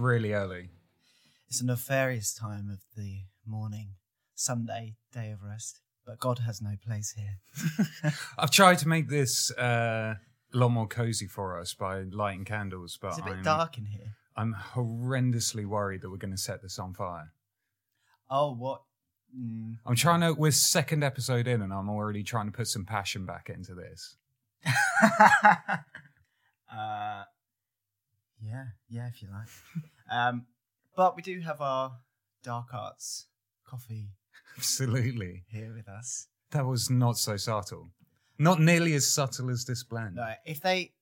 really early. It's a nefarious time of the morning, Sunday, day of rest, but God has no place here. I've tried to make this uh, a lot more cozy for us by lighting candles, but It's a bit I'm, dark in here. I'm horrendously worried that we're going to set this on fire. Oh, what? Mm. I'm trying to. We're second episode in, and I'm already trying to put some passion back into this. uh, yeah, yeah, if you like. um, but we do have our dark arts coffee Absolutely, here with us. that was not so subtle. Not nearly as subtle as this blend. No, if they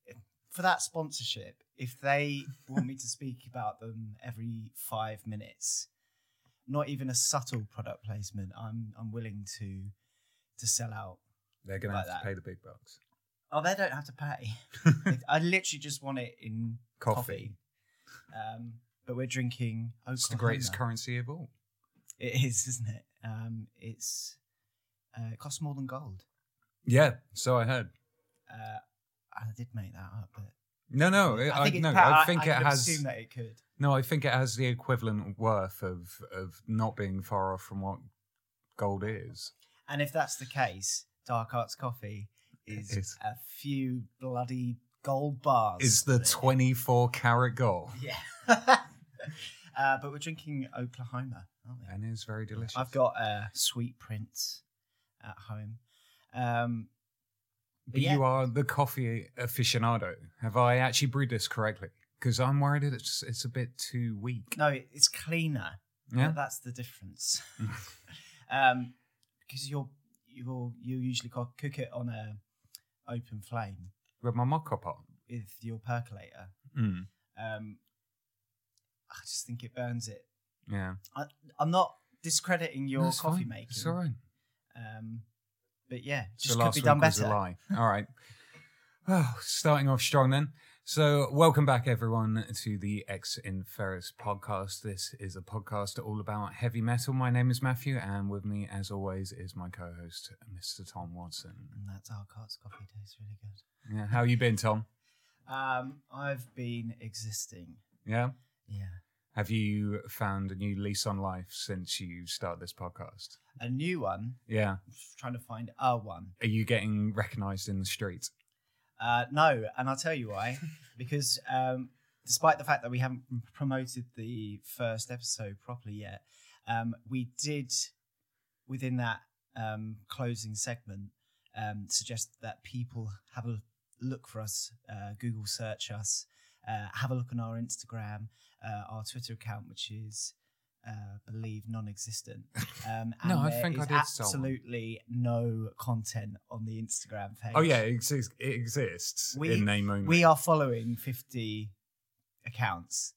for that sponsorship, if they want me to speak about them every five minutes, not even a subtle product placement, I'm I'm willing to to sell out. They're going to like have to that. pay the big bucks. Oh, they don't have to pay. I literally just want it in Coffee. coffee. Um, but we're drinking Oklahoma. It's the greatest currency of all. It is, isn't it? Um, it's uh, it costs more than gold. Yeah, so I heard. Uh, I did make that up, but No, no, I, I think, it, no, I think I it could has. assume that it could. No, I think it has the equivalent worth of of not being far off from what gold is. And if that's the case, Dark Arts Coffee is It's- a few bloody gold bars. Is the twenty four carat gold, Yeah. uh, but we're drinking Oklahoma, aren't we? and it's very delicious. I've got uh, Sweet Prince at home. Um, But yeah. you are the coffee aficionado. Have I actually brewed this correctly? Because I'm worried that it's it's a bit too weak. no, it's cleaner. Yeah. That's the difference. um, because you're you're you usually cook it on a open flame With my mocha pot. with your percolator. Mm. Um, I just think it burns it. Yeah. I, I'm not discrediting your No, it's coffee fine. making. It's all right. Um, but yeah, So just could last be done was a better. lie. All right. Oh, starting off strong then. So, welcome back, everyone, to the Ex Inferis podcast. This is a podcast all about heavy metal. My name is Matthew, and with me, as always, is my co-host, Mr. Tom Watson. And that's our cart's coffee tastes really good. Yeah, how you been, Tom? Um, I've been existing. Yeah. Yeah. Have you found a new lease on life since you started this podcast? A new one. Yeah. I'm trying to find a one. Are you getting recognised in the street? Uh, no, and I'll tell you why. because um, despite the fact that we haven't promoted the first episode properly yet, um, we did within that um, closing segment um, suggest that people have a look for us, uh, Google search us, uh, have a look on our Instagram, uh, our Twitter account, which is. Uh, believe non-existent. Um, and No, I there think I is did sell one. absolutely no content on the Instagram page. Oh yeah, it exists, it exists We- in name only. We are following 50 accounts.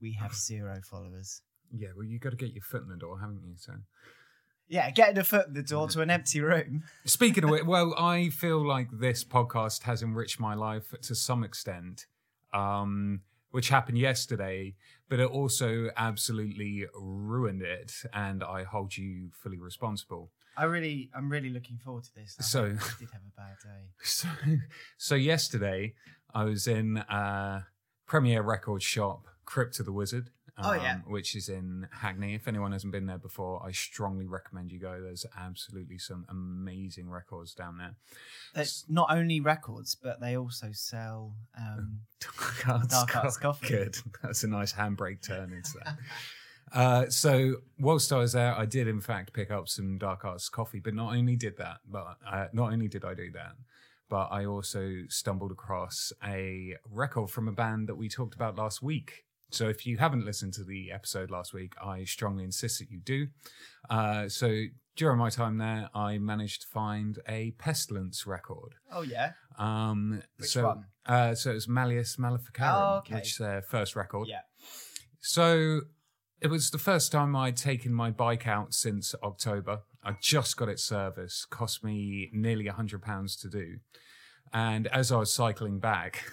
We have zero followers. Yeah, well, you got to get your foot in the door, haven't you? So, Yeah, getting a foot in the door to an empty room. speaking of it, well, I feel like this podcast has enriched my life to some extent, um, which happened yesterday, but it also absolutely ruined it, and I hold you fully responsible. I really, I'm really looking forward to this. I So- I did have a bad day. So, so yesterday I was in uh, Premier Record shop, Crypt of the Wizard. Um, Oh, yeah. which is in Hackney. If anyone hasn't been there before, I strongly recommend you go. There's absolutely some amazing records down there. It's not only records, but they also sell. Um, Dark Arts, Dark Arts Coffee. Good. That's a nice handbrake turn into that. Uh, so whilst I was there, I did in fact pick up some Dark Arts coffee. But not only did that, but uh, not only did I do that, but I also stumbled across a record from a band that we talked about last week. So if you haven't listened to the episode last week, I strongly insist that you do. Uh, so during my time there, I managed to find a Pestilence record. oh yeah, Um, Which so, one? Uh, so it was Malleus Maleficarum, Oh, okay. which is their first record. yeah. So it was the first time I'd taken my bike out since October. I just got it serviced, cost me nearly a hundred pounds to do. And as I was cycling back,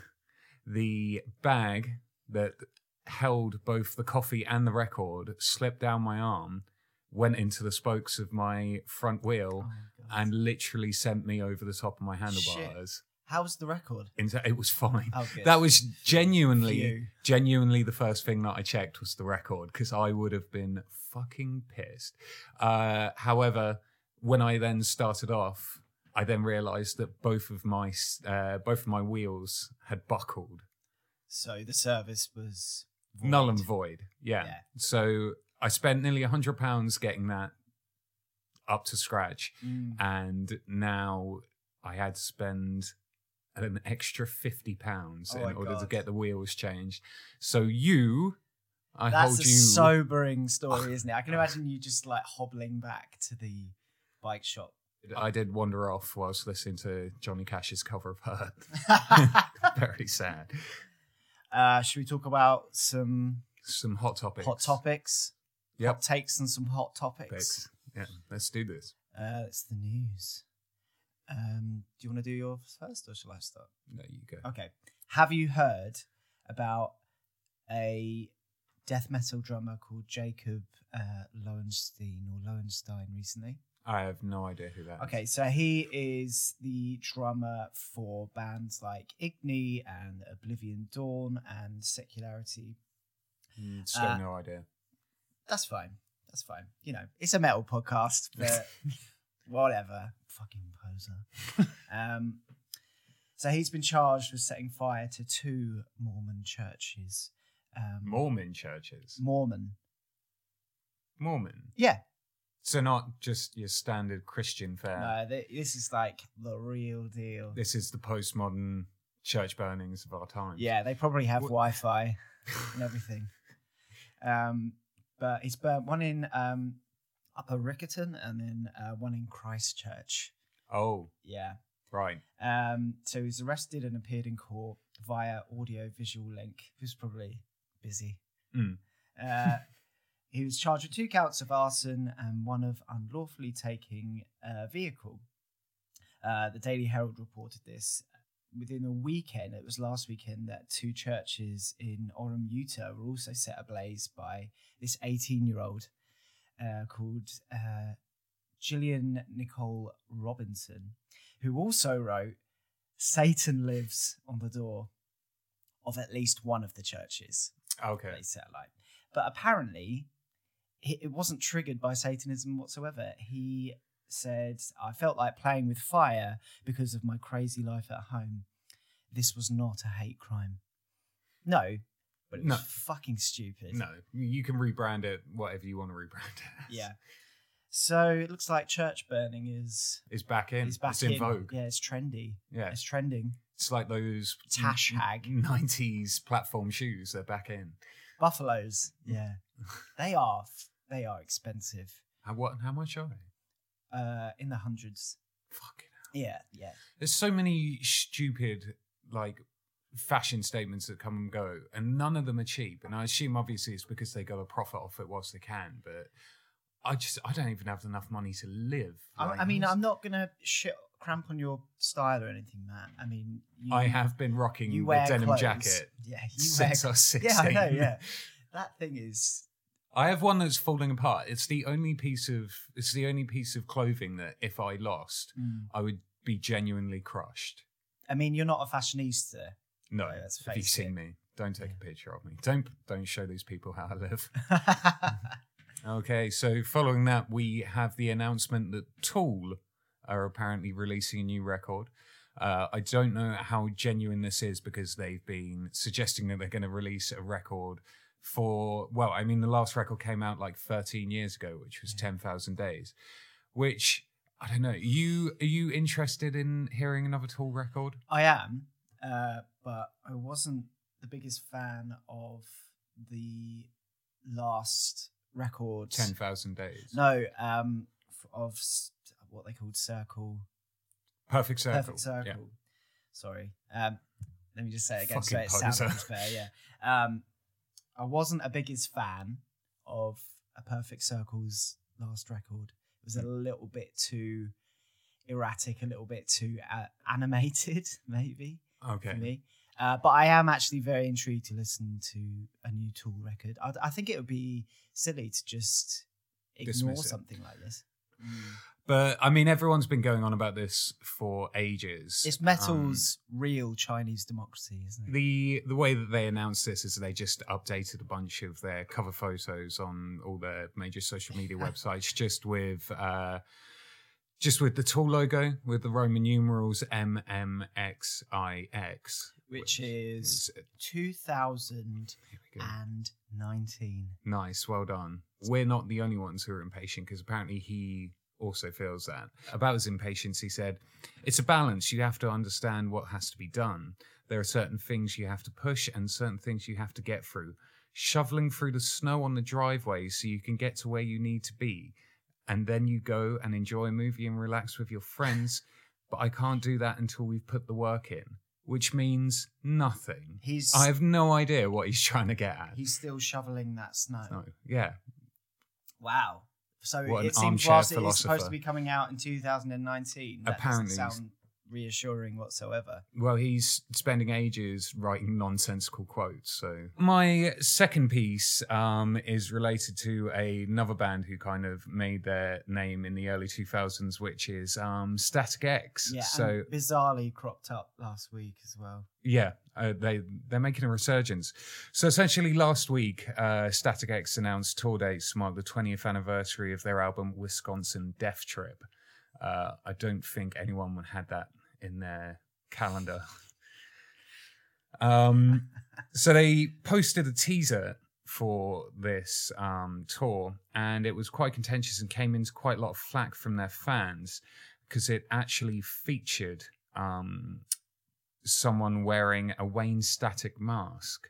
the bag that held both the coffee and the record slipped down my arm, went into the spokes of my front wheel, Oh, God. and literally sent me over the top of my handlebars. How was the record? It was fine. Oh. That was genuinely, Phew. genuinely the first thing that I checked was the record because I would have been fucking pissed. Uh, however, when I then started off, I then realised that both of my uh, both of my wheels had buckled, So the service was null and void. Yeah. Yeah. So I spent nearly a hundred pounds getting that up to scratch, Mm. and now I had to spend an extra fifty pounds Oh in order to get the wheels changed. So you, I That's hold a you. sobering story, isn't it? I can imagine you just like hobbling back to the bike shop. I did wander off whilst listening to Johnny Cash's cover of Hurt. Very sad. Uh, should we talk about some Some hot topics. hot topics? Yep. Hot takes and some hot topics. Topics. Yeah, let's do this. Uh, it's the news. Um, do you want to do yours first, or shall I start? There you go. Okay. Have you heard about a death metal drummer called Jacob uh, Lowenstein or Lowenstein recently? I have no idea who that is. Okay, so he is the drummer for bands like Igni and Oblivion Dawn and Secularity. Mm, Still Uh, no idea. That's fine. That's fine. You know, it's a metal podcast, but whatever. Fucking poser. um, so he's been charged with setting fire to two Mormon churches. Um, Mormon churches. Mormon. Mormon. Yeah. So not just your standard Christian fare. No, th- this is like the real deal. This is the postmodern church burnings of our time. Yeah, they probably have Wh- Wi-Fi and everything. Um, but he's burnt one in um, Upper Riccarton and then uh, one in Christchurch. Oh, Yeah. right. Um, so he was arrested and appeared in court via audio visual link. He was probably busy. Mm. Uh, he was charged with two counts of arson and one of unlawfully taking a vehicle. Uh, the Daily Herald reported this. Within a weekend, it was last weekend, that two churches in Orem, Utah were also set ablaze by this 18 year old uh, called uh, Gillian Nicole Robinson, who also wrote Satan lives on the door of at least one of the churches Okay. they set alight. But apparently, it wasn't triggered by Satanism whatsoever. He said, I felt like playing with fire because of my crazy life at home. This was not a hate crime. No, but it was No. fucking stupid. No, you can rebrand it whatever you want to rebrand it. as. Yeah. So it looks like church burning is It's back in. is back it's in, in. vogue. Yeah, it's trendy. Yeah. It's trending. It's like those Tash hag. 90s platform shoes. They're back in. Buffaloes. Yeah. they are they are expensive. How, what, how much are they? Uh in the hundreds. Fucking hell. Yeah, yeah. There's so many stupid, like, fashion statements that come and go, and none of them are cheap. And I assume, obviously, it's because they got a profit off it whilst they can. But I just, I don't even have enough money to live. I, Like, I mean, I'm not gonna shit cramp on your style or anything, Matt. I mean, you, I have been rocking you the denim clothes. jacket Yeah, you wear. since I was 16. Yeah, I know. Yeah, that thing is. I have one that's falling apart. It's the only piece of it's the only piece of clothing that if I lost, mm. I would be genuinely crushed. I mean, you're not a fashionista. No, have you face seen it. me? Don't take a picture of me. Don't don't show these people how I live. Okay, so following that, we have the announcement that Tool are apparently releasing a new record. Uh, I don't know how genuine this is because they've been suggesting that they're going to release a record for, well, I mean, the last record came out like 13 years ago, which was 10,000 Days, which I don't know. You Are you interested in hearing another Tool record? I am, uh, but I wasn't the biggest fan of the last record. 10,000 Days. No, um, of what they called Circle. Perfect Circle. Perfect Circle. Yeah. Sorry. Um, let me just say it again so it sounds poser. much better. Yeah. Um, I wasn't a biggest fan of a Perfect Circle's last record. It was a little bit too erratic, a little bit too uh, animated, maybe Okay. for me. Uh, but I am actually very intrigued to listen to a new Tool record. I, I think it would be silly to just ignore something like this. But I mean, everyone's been going on about this for ages. It's Um, metal's real Chinese democracy, isn't it? the the way that they announced this is they just updated a bunch of their cover photos on all their major social media websites just with uh just with the tool logo with the roman numerals mmxix Which is 2019. nice well done we're not the only ones who are impatient because apparently he also feels that. About his impatience he said it's a balance. You have to understand what has to be done. There are certain things you have to push and certain things you have to get through. Shoveling through the snow on the driveway so you can get to where you need to be. And then you go and enjoy a movie and relax with your friends. But i can't do that until we've put the work in which means nothing. He's i have no idea what he's trying to get at. He's still shoveling that snow. no, yeah. Wow. So What it seems whilst it is supposed to be coming out in 2019, that Apparently sound reassuring whatsoever. Well, he's spending ages writing nonsensical quotes. So my second piece um, is related to another band who kind of made their name in the early 2000s, which is um, Static X. Yeah, so and bizarrely cropped up last week as well. yeah, uh, they they're making a resurgence. So essentially, last week, uh, Static X announced tour dates to mark the 20th anniversary of their album Wisconsin Death Trip. Uh, I don't think anyone would had that in their calendar. Um, so they posted a teaser for this um, tour, and it was quite contentious and came into quite a lot of flack from their fans because it actually featured um, someone wearing a Wayne Static mask.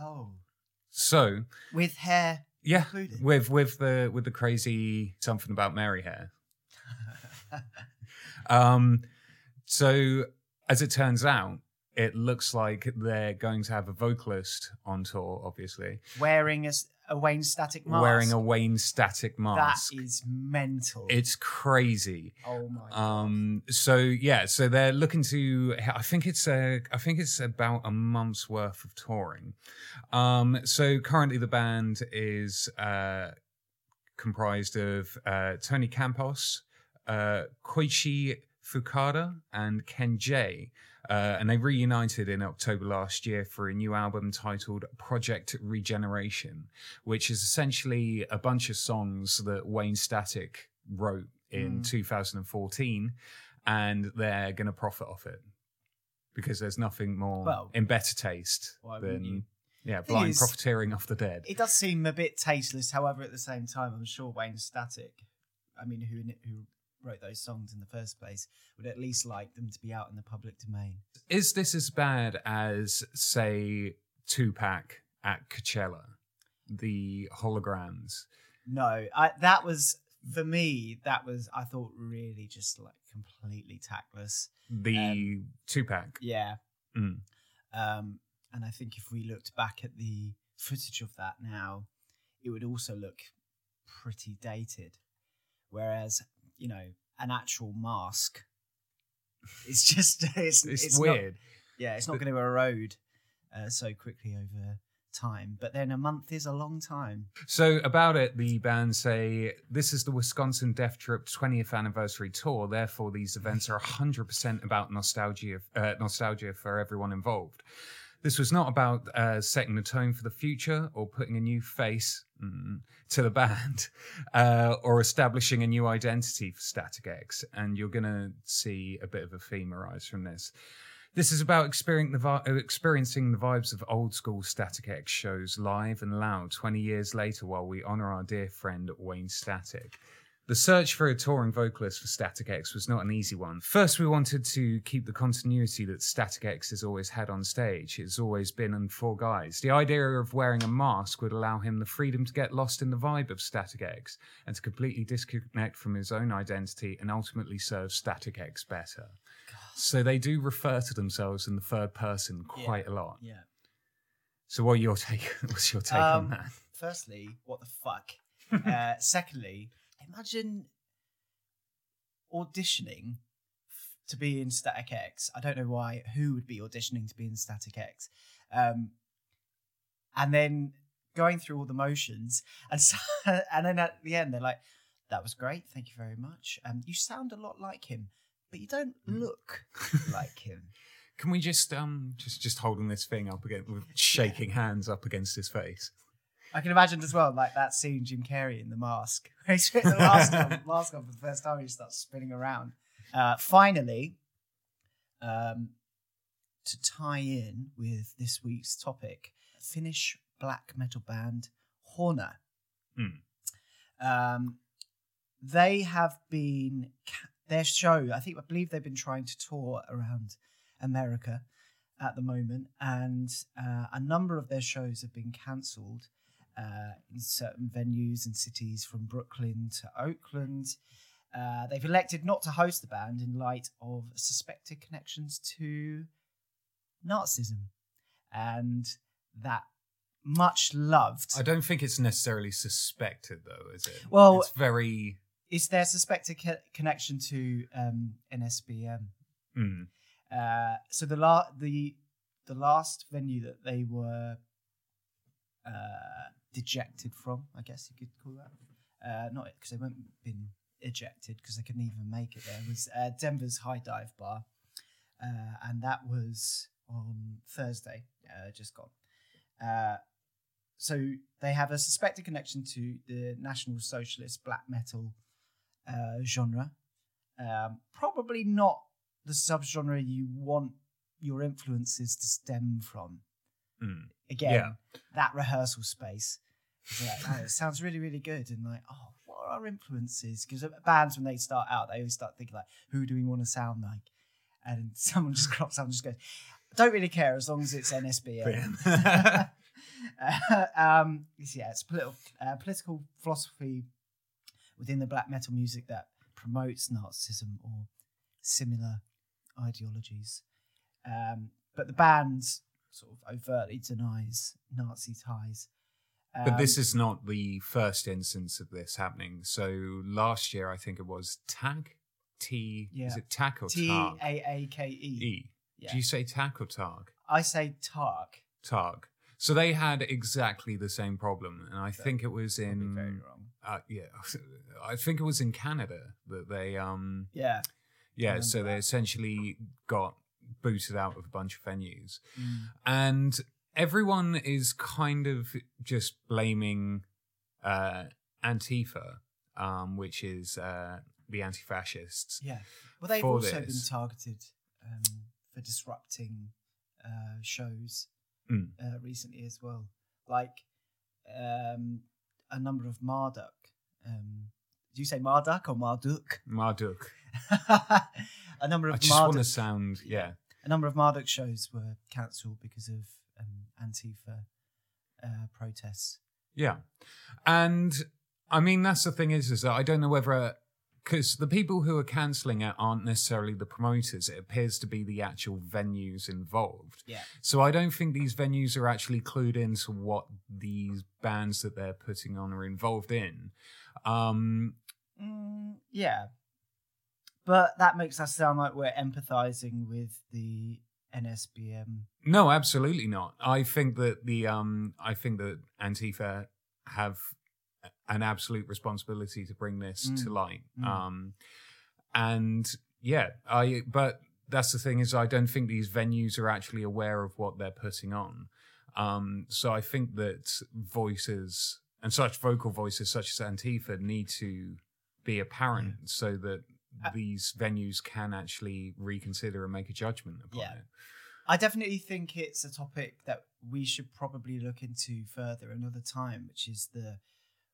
Oh, So with hair yeah, included. with with the with the crazy something about Mary hair. Um, so as it turns out, it looks like they're going to have a vocalist on tour. Obviously, Wearing a, a Wayne Static mask. wearing a Wayne Static mask. is mental. it's crazy. oh my god. Um. So yeah. So they're looking to. I think it's a. I think it's about a month's worth of touring. Um. So currently the band is uh comprised of uh Tony Campos, uh Koichi Fukuda, and Ken Jay Uh, and they reunited in October last year for a new album titled Project Regeneration, which is essentially a bunch of songs that Wayne Static wrote in Mm. 2014, and they're going to profit off it because there's nothing more Well, in better taste why wouldn't you? than yeah, blind is- profiteering off the dead. It does seem a bit tasteless. However, at the same time, I'm sure Wayne Static, I mean, who who wrote those songs in the first place, would at least like them to be out in the public domain. Is this as bad as, say, Tupac at Coachella? The holograms. No, I, that was for me. That was I thought really just like completely tactless. The Um, Tupac. Yeah. Mm. Um, and I think if we looked back at the footage of that now, it would also look pretty dated. Whereas, you know, an actual mask, it's just it's It's, it's not- weird. yeah, it's not going to erode uh, so quickly over time. But then a month is a long time. So about it, the band say this is the Wisconsin Death Trip 20th anniversary tour. Therefore, these events are 100% about nostalgia, uh, nostalgia for everyone involved. This was not about uh, setting the tone for the future or putting a new face mm, to the band uh, or establishing a new identity for Static X. And you're going to see a bit of a theme arise from this. This is about experiencing the, uh, experiencing the vibes of old school Static X shows live and loud 20 years later while we honor our dear friend Wayne Static. The search for a touring vocalist for Static X was not an easy one. First, we wanted to keep the continuity that Static X has always had on stage. It's always been in four guys. The idea of wearing a mask would allow him the freedom to get lost in the vibe of Static X and to completely disconnect from his own identity and ultimately serve Static X better. So they do refer to themselves in the third person quite a lot. Yeah. So what your take? What's your take on Um, that? Firstly, what the fuck? uh, secondly, imagine auditioning to be in Static X. I don't know why. Who would be auditioning to be in Static X? Um, and then going through all the motions, and so, and then at the end they're like, that was great. Thank you very much. Um, you sound a lot like him, but you don't Mm. look like him. Can we just um just just holding this thing up again with shaking hands up against his face? I can imagine as well, like that scene Jim Carrey in The Mask, where he's the mask on, mask on for the first time, he starts spinning around. Uh, finally, um, to tie in with this week's topic, Finnish black metal band Horna. Hmm. Um, they have been their show. I think I believe they've been trying to tour around America at the moment, and uh, a number of their shows have been cancelled uh, in certain venues and cities from Brooklyn to Oakland. Uh, they've elected not to host the band in light of suspected connections to Nazism and that much loved. I don't think it's necessarily suspected though, is it? Well- it's very Is their suspected co- connection to um, NSBM? mm, Uh, so the la- the the last venue that they were uh, dejected from, I guess you could call that, uh, not because they weren't been ejected because they couldn't even make it there, was uh, Denver's High Dive Bar, uh, and that was on Thursday, uh, just gone. Uh, so they have a suspected connection to the National Socialist black metal uh, genre. Um, probably not the subgenre you want your influences to stem from. Mm. Again, Yeah. that rehearsal space. It's like, oh, it sounds really, really good. And like, oh, what are our influences? Because bands, when they start out, they always start thinking like, who do we want to sound like? And someone just crops up and just goes, don't really care as long as it's NSBM. Uh, um, yeah, it's political, uh, political philosophy within the black metal music that promotes Nazism or similar ideologies. Um, but the band sort of overtly denies Nazi ties. but this Um, is not the first instance of this happening. So last year, I think it was Tag T. Is it Tack or T Targ? A A K E. E. Yeah. Do you say Tack or Targ? I say Tark. Targ. So they had exactly the same problem, and I think it was in very wrong. uh, yeah, I think it was in Canada that they um Yeah. yeah, so they essentially got booted out of a bunch of venues, Mm. and everyone is kind of just blaming uh, Antifa, um, which is uh, the anti-fascists. Yeah. Well, they've also been targeted um, for disrupting uh, shows Mm. uh, recently as well. Like um, a number of Marduk. Um, do you say Marduk or Marduk? Marduk. a number of I just want to Marduk. sound yeah. A number of Marduk shows were cancelled because of um, Antifa uh, protests. Yeah. And I mean, that's the thing is, is that I don't know whether, because the people who are cancelling it aren't necessarily the promoters. It appears to be the actual venues involved. Yeah. So I don't think these venues are actually clued into what these bands that they're putting on are involved in. Um, Mm, yeah. But that makes us sound like we're empathizing with the NSBM. no, absolutely not. I think that the um, I think that Antifa have an absolute responsibility to bring this Mm. to light. Mm. Um, and yeah, I but that's the thing is I don't think these venues are actually aware of what they're putting on. Um, so I think that voices and such vocal voices such as Antifa need to be apparent so that Uh, these venues can actually reconsider and make a judgment upon Yeah. it. I definitely think it's a topic that we should probably look into further another time, which is the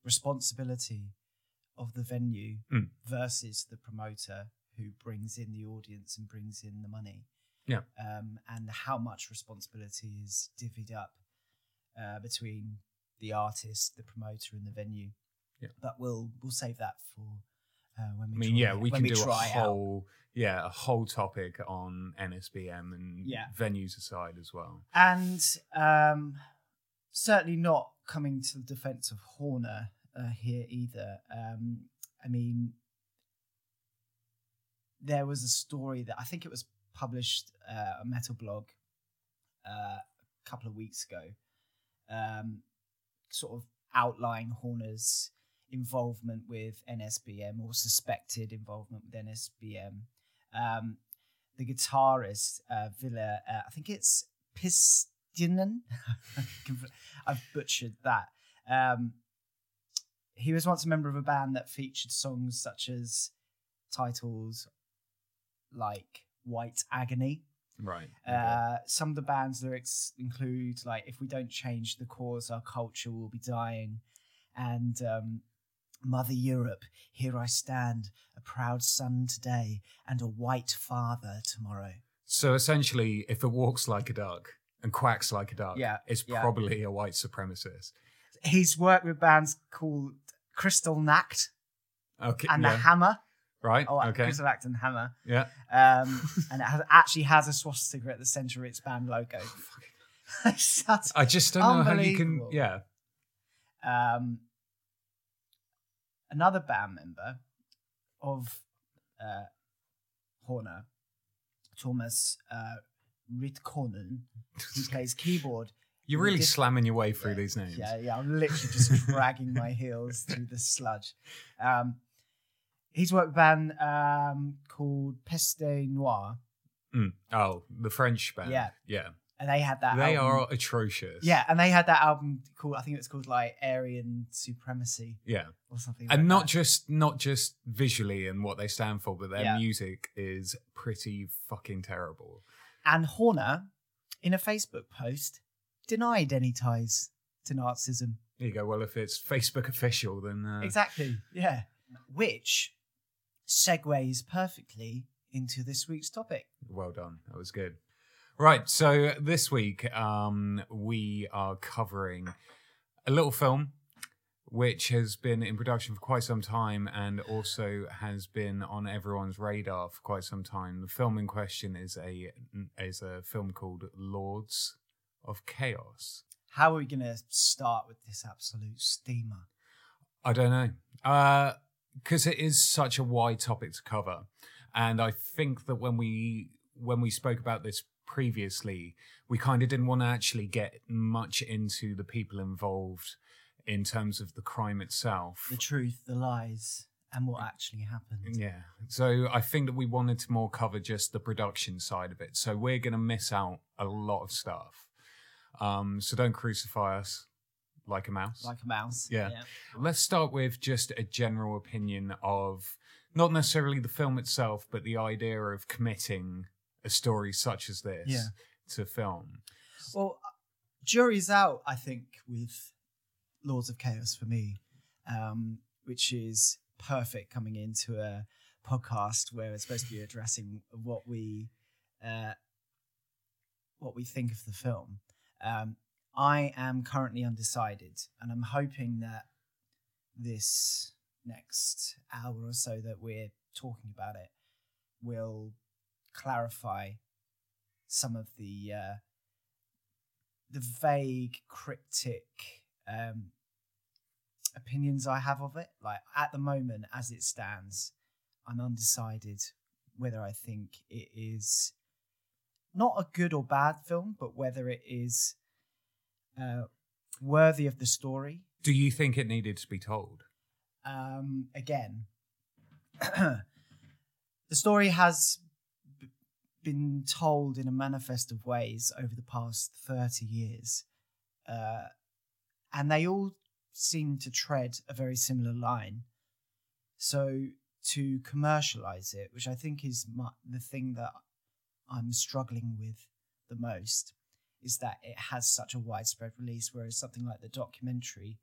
responsibility of the venue Mm. versus the promoter who brings in the audience and brings in the money. Yeah. Um, and how much responsibility is divvied up uh, between the artist, the promoter, and the venue. Yeah. But we'll we'll save that for uh, when we. I mean, try yeah, we can do a try out. whole yeah a whole topic on NSBM and Yeah. venues aside as well. and um, certainly not coming to the defense of Horna uh, here either. Um, I mean, there was a story that I think it was published uh, a metal blog uh, a couple of weeks ago, um, sort of outlining Horna's involvement with NSBM or suspected involvement with NSBM. Um, the guitarist uh, Villa, uh, I think it's Pistinen. I've butchered that. Um, he was once a member of a band that featured songs such as titles like White Agony. Right. okay. Uh, some of the band's lyrics include like, "If we don't change the cause, our culture will be dying," and um, "Mother Europe, here I stand, a proud son today and a white father tomorrow." so essentially, if it walks like a duck and quacks like a duck, Yeah, it's yeah. probably a white supremacist. He's worked with bands called Crystal Nacht Okay. and yeah. the Hammer. right. Oh, okay. Crystal Nacht and Hammer. Yeah. Um, and it has, actually has a swastika at the center of its band logo. Such- I just don't know how you can. Yeah. um, another band member of uh, Horna, Thomas uh, Ritkonen, who plays keyboard. You're really did- slamming your way through Yeah, these names. Yeah, yeah, I'm literally just dragging my heels through the sludge. Um, he's worked with a band um, called Peste Noire, Mm. Oh, the French band. Yeah. Yeah. And they had that. They album- are atrocious. Yeah, and they had that album called I think it was called like Aryan Supremacy Yeah. or something. And like not that. just not just visually and what they stand for, but their Yeah. music is pretty fucking terrible. And Horna, in a Facebook post, denied any ties to Nazism. There you go. Well, if it's Facebook official, then uh, Exactly. Yeah. Which segues perfectly into this week's topic. Well done. That was good. Right. So this week, um, we are covering a little film which has been in production for quite some time and also has been on everyone's radar for quite some time. The film in question is a is a film called Lords of Chaos. How are we going to start with this absolute steamer? I don't know. Because it is such a wide topic to cover. And I think that when we when we spoke about this previously, we kind of didn't want to actually get much into the people involved in terms of the crime itself. The truth, the lies, and what actually happened. Yeah. So I think that we wanted to more cover just the production side of it. So we're going to miss out a lot of stuff. Um, so don't crucify us like a mouse. Like a mouse. Yeah. Let's start with just a general opinion of not necessarily the film itself, but the idea of committing a story such as this Yeah. to film. Well, jury's out, I think, with Lords of Chaos for me, um, which is perfect coming into a podcast where it's supposed to be addressing what we uh, what we think of the film. Um, I am currently undecided, and I'm hoping that this next hour or so that we're talking about it will clarify some of the uh, the vague, cryptic um, opinions I have of it. Like at the moment, as it stands, I'm undecided whether I think it is not a good or bad film, but whether it is uh, worthy of the story. Do you think it needed to be told? Um, again, the story has been told in a manifest of ways over the past 30 years. Uh, and they all seem to tread a very similar line. So to commercialize it, which I think is my, the thing that I'm struggling with the most, is that it has such a widespread release, whereas something like the documentary,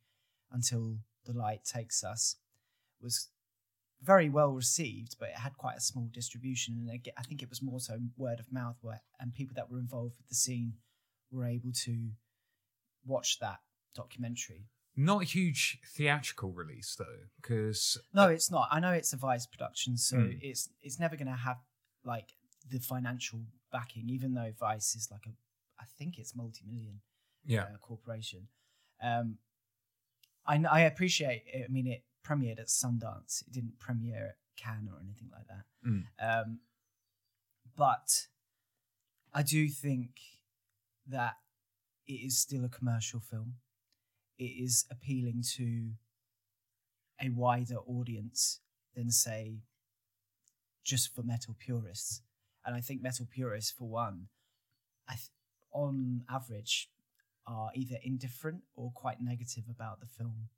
Until the Light Takes Us, was very well received, but it had quite a small distribution, and I think it was more so word of mouth, where and people that were involved with the scene were able to watch that documentary. Not a huge theatrical release though, because No, it's not. I know it's a Vice production, so Mm. it's it's never going to have like the financial backing, even though Vice is like a, I think it's multi-million yeah, uh, corporation. Um, I I appreciate. It. I mean, it premiered at Sundance. It didn't premiere at Cannes or anything like that. Mm. Um, but I do think that it is still a commercial film. It is appealing to a wider audience than say just for metal purists. And I think metal purists, for one, I th- on average, are either indifferent or quite negative about the film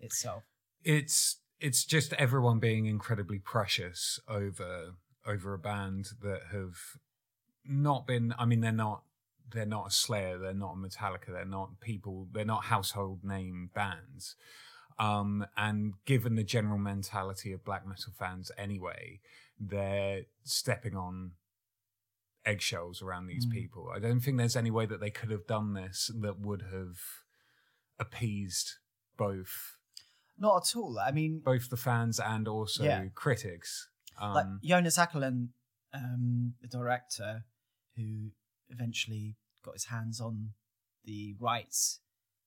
itself. It's it's just everyone being incredibly precious over over a band that have not been. I mean, they're not they're not a Slayer, they're not a Metallica, they're not people, they're not household name bands. Um, and given the general mentality of black metal fans anyway, they're stepping on eggshells around these Mm. people. I don't think there's any way that they could have done this that would have appeased both Not at all. I mean, both the fans and also Yeah. critics. Um, like Jonas Åkerlund, um, the director, who eventually got his hands on the rights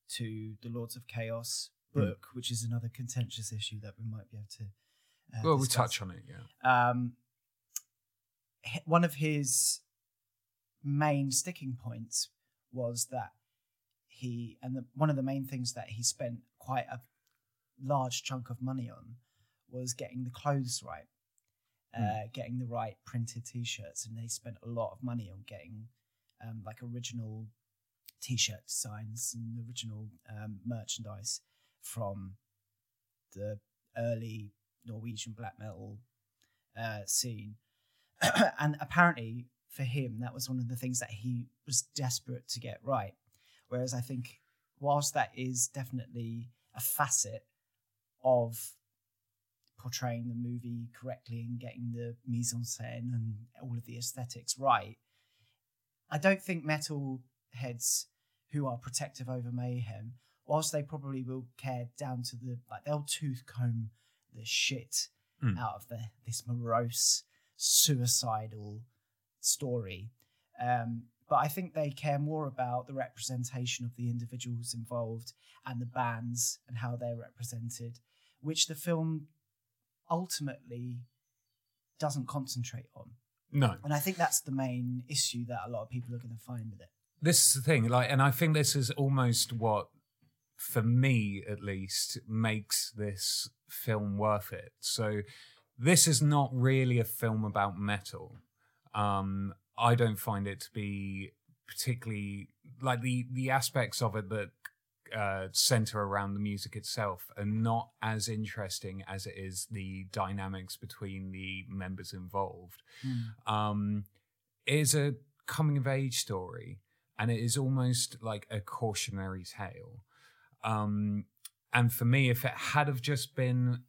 to the Lords of Chaos Hmm. book, which is another contentious issue that we might be able to. Uh, well, we'll discuss. touch on it. Yeah. um, h- one of his main sticking points was that he and the, one of the main things that he spent quite a large chunk of money on was getting the clothes right uh, getting the right printed t-shirts and they spent a lot of money on getting um, like original t-shirt designs and original um, merchandise from the early norwegian black metal uh, scene. and apparently, for him, that was one of the things that he was desperate to get right. Whereas I think, whilst that is definitely a facet of portraying the movie correctly and getting the mise en scène and all of the aesthetics right, I don't think metal heads who are protective over mayhem, whilst they probably will care down to the like they'll tooth comb the shit Mm. out of the this morose suicidal story. Um, but I think they care more about the representation of the individuals involved and the bands and how they're represented, which the film ultimately doesn't concentrate on. No, And I think that's the main issue that a lot of people are going to find with it. this is the thing like and i think this is almost what for me at least makes this film worth it so this is not really a film about metal um i don't find it to be particularly like the the aspects of it that uh, center around the music itself are not as interesting as it is the dynamics between the members involved um, it is a coming of age story, and it is almost like a cautionary tale. Um, and for me, if it had have just been,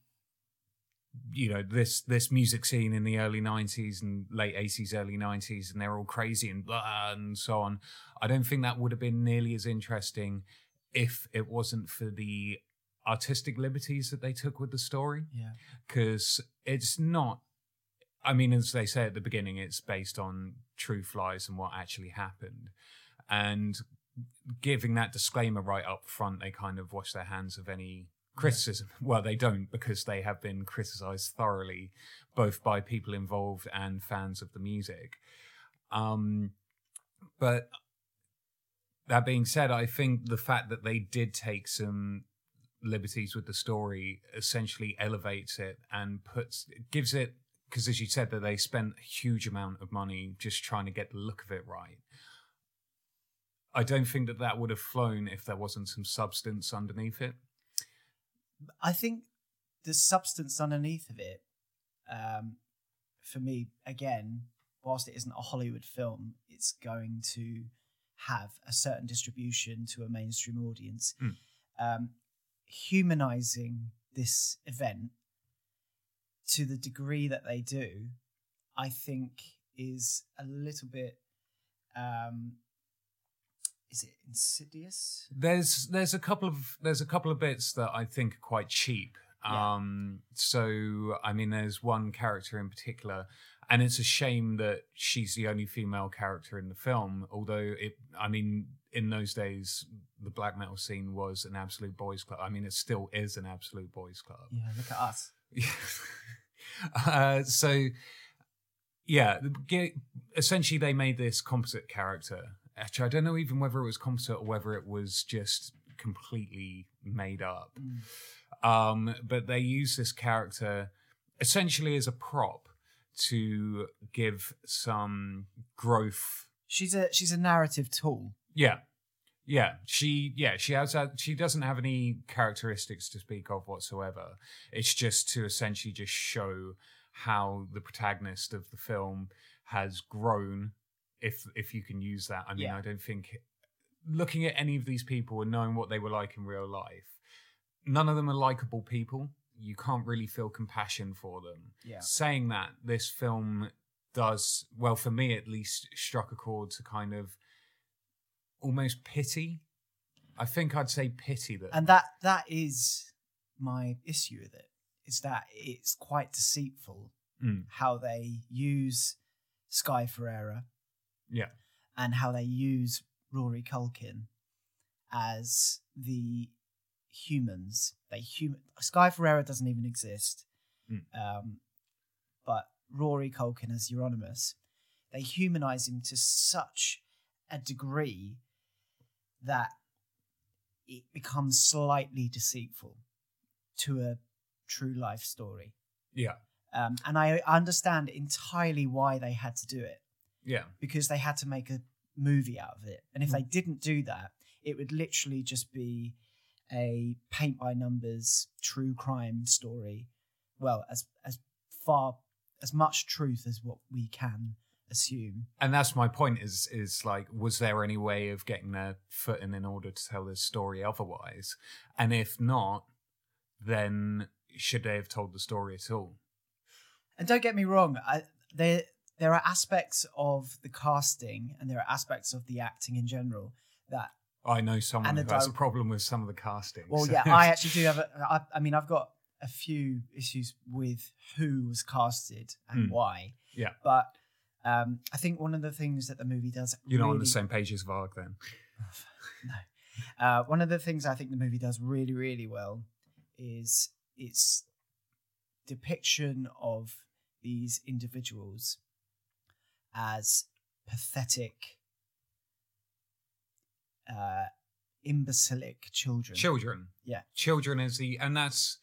you know, this this music scene in the early '90s and late '80s, early '90s, and they're all crazy and blah and so on, I don't think that would have been nearly as interesting if it wasn't for the artistic liberties that they took with the story. Yeah. because it's not i mean as they say at the beginning it's based on true flies and what actually happened. And giving that disclaimer right up front they kind of wash their hands of any criticism. Well they don't because they have been criticized thoroughly both by people involved and fans of the music. Um but that being said i think the fact that they did take some liberties with the story essentially elevates it and puts gives it because as you said that they spent a huge amount of money just trying to get the look of it right. I don't think that that would have flown if there wasn't some substance underneath it I think the substance underneath of it, um, for me, again, whilst it isn't a Hollywood film, it's going to have a certain distribution to a mainstream audience. Mm. Um, humanizing this event to the degree that they do, I think, is a little bit. Um, is it insidious? there's there's a couple of there's a couple of bits that I think are quite cheap. Yeah. Um, so I mean, there's one character in particular, and it's a shame that she's the only female character in the film. Although it, I mean, in those days, the black metal scene was an absolute boys' club. I mean, it still is an absolute boys' club. Yeah, look at us. uh, so yeah, essentially they made this composite character. Actually, I don't know even whether it was composite or whether it was just completely made up. Mm. Um, but they use this character essentially as a prop to give some growth. She's a she's a narrative tool. Yeah. Yeah, she yeah she has that she doesn't have any characteristics to speak of whatsoever. It's just to essentially just show how the protagonist of the film has grown, if if you can use that. I mean, Yeah. I don't think looking at any of these people and knowing what they were like in real life, none of them are likable people. You can't really feel compassion for them. Yeah. Saying that, this film does well for me at least struck a chord to kind of almost pity. I think I'd say pity that. And that that is my issue with it. Is that it's quite deceitful Mm. how they use Sky Ferreira yeah. and how they use Rory Culkin as the humans. They human Sky Ferreira doesn't even exist, Mm. um, but Rory Culkin as Euronymous, they humanize him to such a degree that it becomes slightly deceitful to a true life story. Yeah. Um, and I understand entirely why they had to do it Yeah. because they had to make a movie out of it. And if they hmm. didn't do that, it would literally just be a paint by numbers true crime story. Well, as as far as much truth as what we can assume. and that's my point is is like was there any way of getting their foot in in order to tell this story otherwise and if not then should they have told the story at all And don't get me wrong, I, there there are aspects of the casting and there are aspects of the acting in general that i know someone who has a problem with some of the casting Well, so- yeah, I actually do have. A, I, I mean, I've got a few issues with who was casted and Mm. why. Yeah. but um, I think one of the things that the movie does. you're not on the same page as varg then Uh, one of the things I think the movie does really, really well is its depiction of these individuals as pathetic, uh, imbecilic children. children Yeah. children is the and that's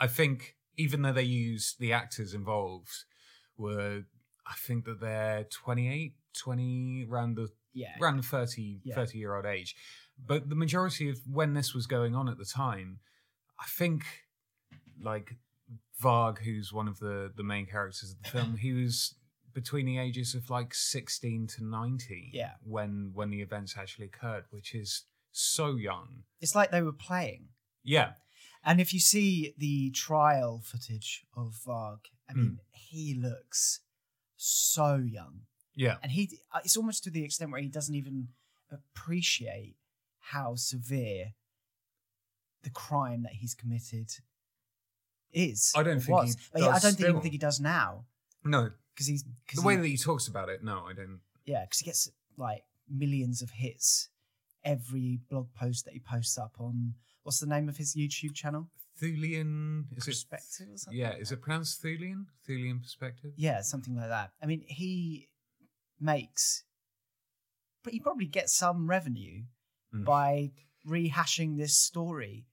i think even though they used the actors involved were i think that they're 28 20 around the Yeah, around the 30 Yeah. 30 year old age but the majority of when this was going on at the time i think like varg who's one of the the main characters of the film he was between the ages of like 16 to 19 Yeah. when when the events actually occurred which is so young it's like they were playing. yeah And if you see the trial footage of Varg, I mean, Mm. he looks so young, yeah and he it's almost to the extent where he doesn't even appreciate how severe the crime that he's committed is. I don't think was. he But I don't even still. think he does now no because he's the way he, that he talks about it no i don't yeah because he gets like millions of hits every blog post that he posts up on what's the name of his YouTube channel? Thulean is it Perspective or something. yeah like is it pronounced Thulean Thulean perspective Yeah, something like that. I mean, he makes, but he probably gets some revenue Mm. by rehashing this story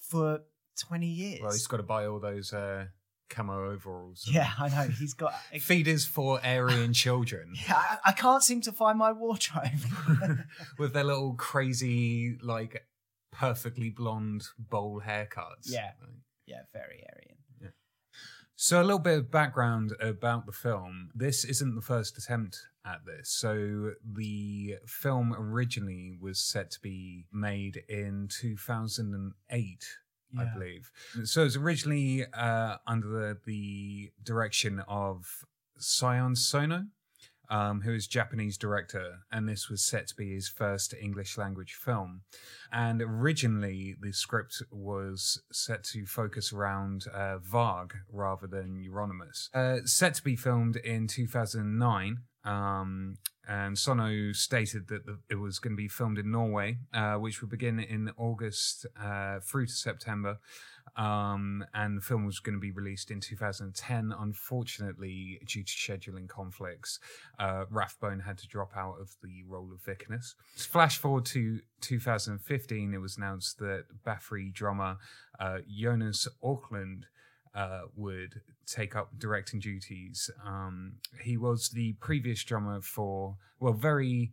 for 20 years. Well, he's got to buy all those uh, camo overalls. yeah, I know. He's got. Feeders for Aryan children Yeah, I, I can't seem to find my wardrobe. with their little crazy, like, perfectly blonde bowl haircuts. Yeah. Like- yeah, very Aryan. Yeah. So, a little bit of background about the film. This isn't the first attempt at this. So, the film originally was set to be made in 2008. I believe. So it was originally uh, under the, the direction of Sion Sono, um, who is Japanese director, and this was set to be his first English language film. And originally, the script was set to focus around uh, Varg rather than Euronymous. Uh, set to be filmed in 2009. Um, and Sono stated that the, it was going to be filmed in Norway, uh, which would begin in August uh, through to September. Um, and the film was going to be released in 2010. Unfortunately, due to scheduling conflicts, uh, Rathbone had to drop out of the role of Vikernes. Flash forward to 2015, it was announced that Bathory drummer uh, Jonas Åkerlund uh, would take up directing duties. Um, he was the previous drummer for, well, very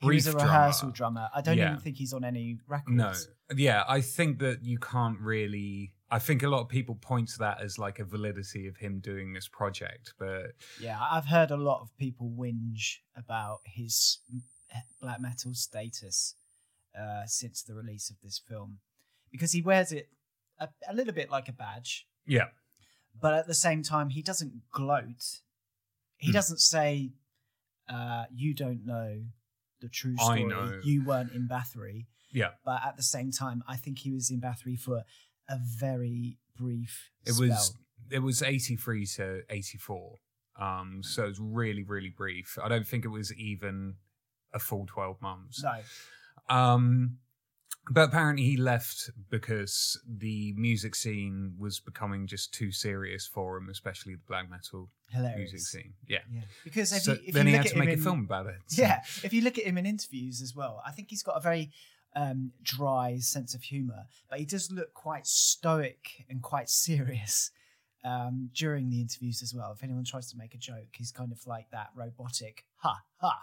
He was a brief rehearsal drummer. drummer. I don't Yeah. even think he's on any records. No. Yeah, I think that you can't really. I think a lot of people point to that as like a validity of him doing this project, but Yeah, I've heard a lot of people whinge about his black metal status uh, since the release of this film because he wears it a, a little bit like a badge, yeah, but at the same time, he doesn't gloat. He Hmm. doesn't say, uh, "You don't know the true I story. know." You weren't in Bathory." yeah. But at the same time, I think he was in Bathory for a very brief. It spell. was it was eighty three to eighty four, um, so it was really really brief. I don't think it was even a full twelve months. no. Um, but apparently he left because the music scene was becoming just too serious for him, especially the black metal Hilarious. music scene. Yeah. Yeah, because if So you, if then you he look had at to make him a in- film about it. So- Yeah, if you look at him in interviews as well, I think he's got a very um, dry sense of humor, but he does look quite stoic and quite serious um, during the interviews as well. If anyone tries to make a joke, he's kind of like that robotic ha ha.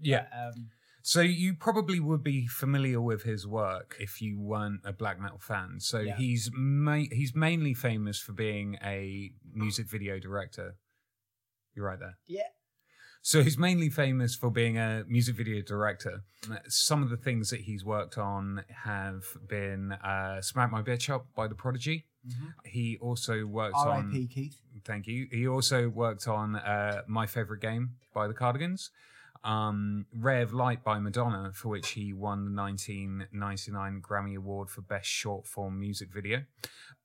Yeah. Um, So you probably would be familiar with his work if you weren't a black metal fan. So Yeah. he's ma- he's mainly famous for being a music video director. You're right there. yeah. So he's mainly famous for being a music video director. Some of the things that he's worked on have been uh, "Smack My Bitch Up" by The Prodigy. He also worked on. R.I.P. Keith. Thank you. He also worked on uh, My Favorite Game by the Cardigans, um, Ray of Light by Madonna, for which he won the 1999 Grammy Award for Best Short Form Music Video.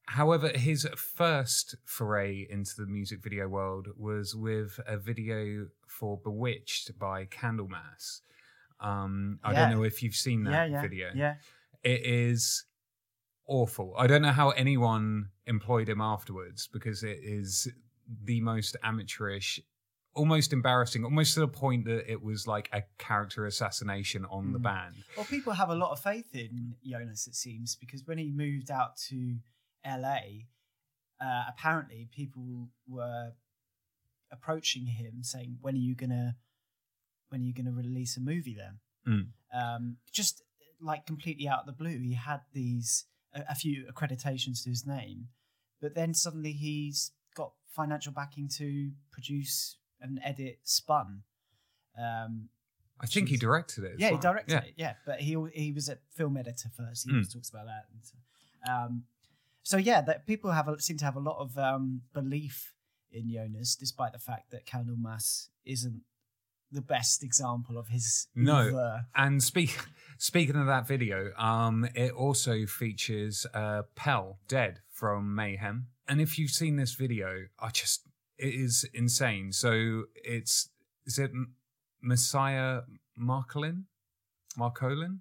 However, his first foray into the music video world was with a video for Bewitched by Candlemass. Um, I Yeah. don't know if you've seen that Yeah, yeah, video yeah. it is awful. I don't know how anyone employed him afterwards because it is the most amateurish, almost embarrassing, almost to the point that it was like a character assassination on the Mm. band. Well, people have a lot of faith in Jonas, it seems, because when he moved out to LA, uh, apparently people were approaching him saying, "When are you gonna, when are you gonna release a movie?" Then, Mm. um, just like completely out of the blue, he had these a, a few accreditations to his name, but then suddenly he's got financial backing to produce and edit Spun. Um, I think he directed it. yeah, he directed Yeah. it. Yeah, but he he was a film editor first. He Mm. always talks about that. And so, um, so yeah, that people have a, seem to have a lot of um, belief in Jonas, despite the fact that Candlemass isn't the best example of his No. oeuvre. And speak, speaking of that video, um, it also features uh, Pelle Dead from Mayhem. And if you've seen this video, I just it is insane. So it's is it Messiah Marcolin? Marcolin?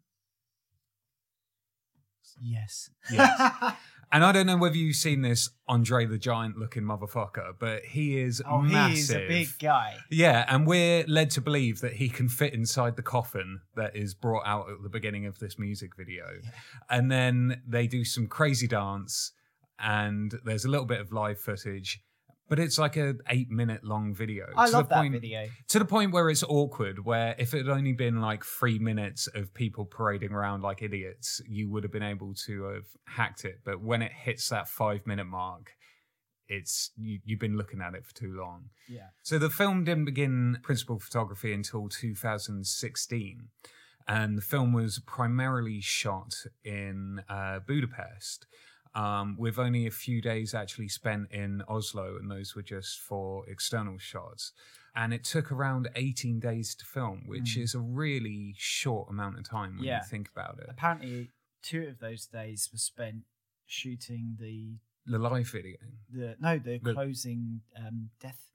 Yes. Yes. And I don't know whether you've seen this Andre the Giant looking motherfucker, but he is oh, massive. he is a big guy. Yeah, and we're led to believe that he can fit inside the coffin that is brought out at the beginning of this music video. And then they do some crazy dance and there's a little bit of live footage, but it's like a 8 minute long video. I to love the that point, video. To the point where it's awkward where if it had only been like 3 minutes of people parading around like idiots, you would have been able to have hacked it, but when it hits that 5 minute mark, it's you, you've been looking at it for too long. Yeah. So the film didn't begin principal photography until 2016, and the film was primarily shot in uh, Budapest, um, with only a few days actually spent in Oslo, and those were just for external shots. And it took around 18 days to film, which Mm. is a really short amount of time when Yeah. you think about it. Apparently, two of those days were spent shooting the The live video. the no the The- closing um, death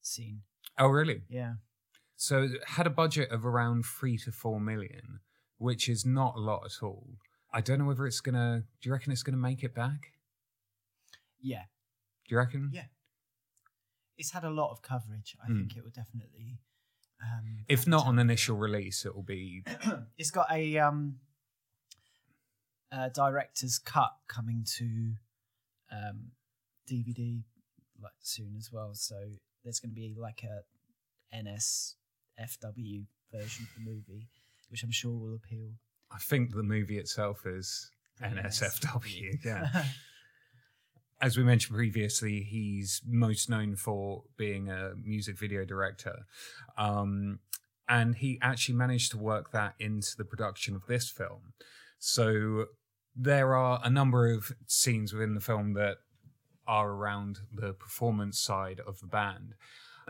scene. Oh, really? Yeah. So it had a budget of around three to four million, which is not a lot at all. I don't know whether it's gonna. Do you reckon it's gonna make it back? Yeah, Do you reckon? Yeah. it's had a lot of coverage. I Mm. think it will definitely. Um, If not on initial release, it will be. it's got a um, a director's cut coming to um, DVD like soon as well. So there's going to be like a NSFW version of the movie, which I'm sure will appeal. I think the movie itself is NSFW. Yeah. As we mentioned previously, he's most known for being a music video director. Um, and he actually managed to work that into the production of this film. So there are a number of scenes within the film that are around the performance side of the band.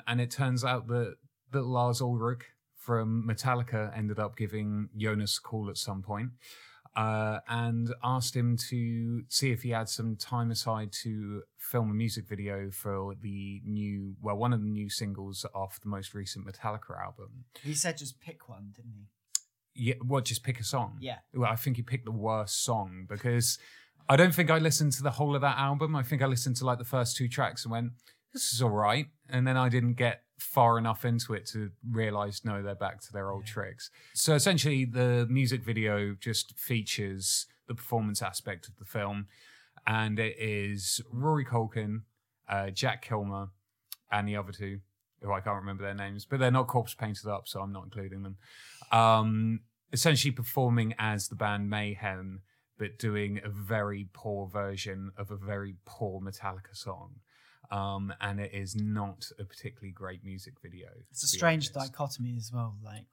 And it turns out that, that Lars Ulrich from Metallica ended up giving Jonas a call at some point uh, and asked him to see if he had some time aside to film a music video for the new, well, one of the new singles off the most recent Metallica album. He said just pick one, didn't he? Yeah, well, Just pick a song. Yeah. Well, I think he picked the worst song because I don't think I listened to the whole of that album. I think I listened to like the first two tracks and went, "This is all right," and then I didn't get far enough into it to realize no, they're back to their old Yeah. tricks. So essentially, the music video just features the performance aspect of the film, and it is Rory Culkin, uh, Jack Kilmer, and the other two. Who I can't remember their names, but they're not corpse painted up, so I'm not including them um, essentially performing as the band Mayhem, but doing a very poor version of a very poor Metallica song. Um, and it is not a particularly great music video. It's a strange honest. dichotomy as well. Like,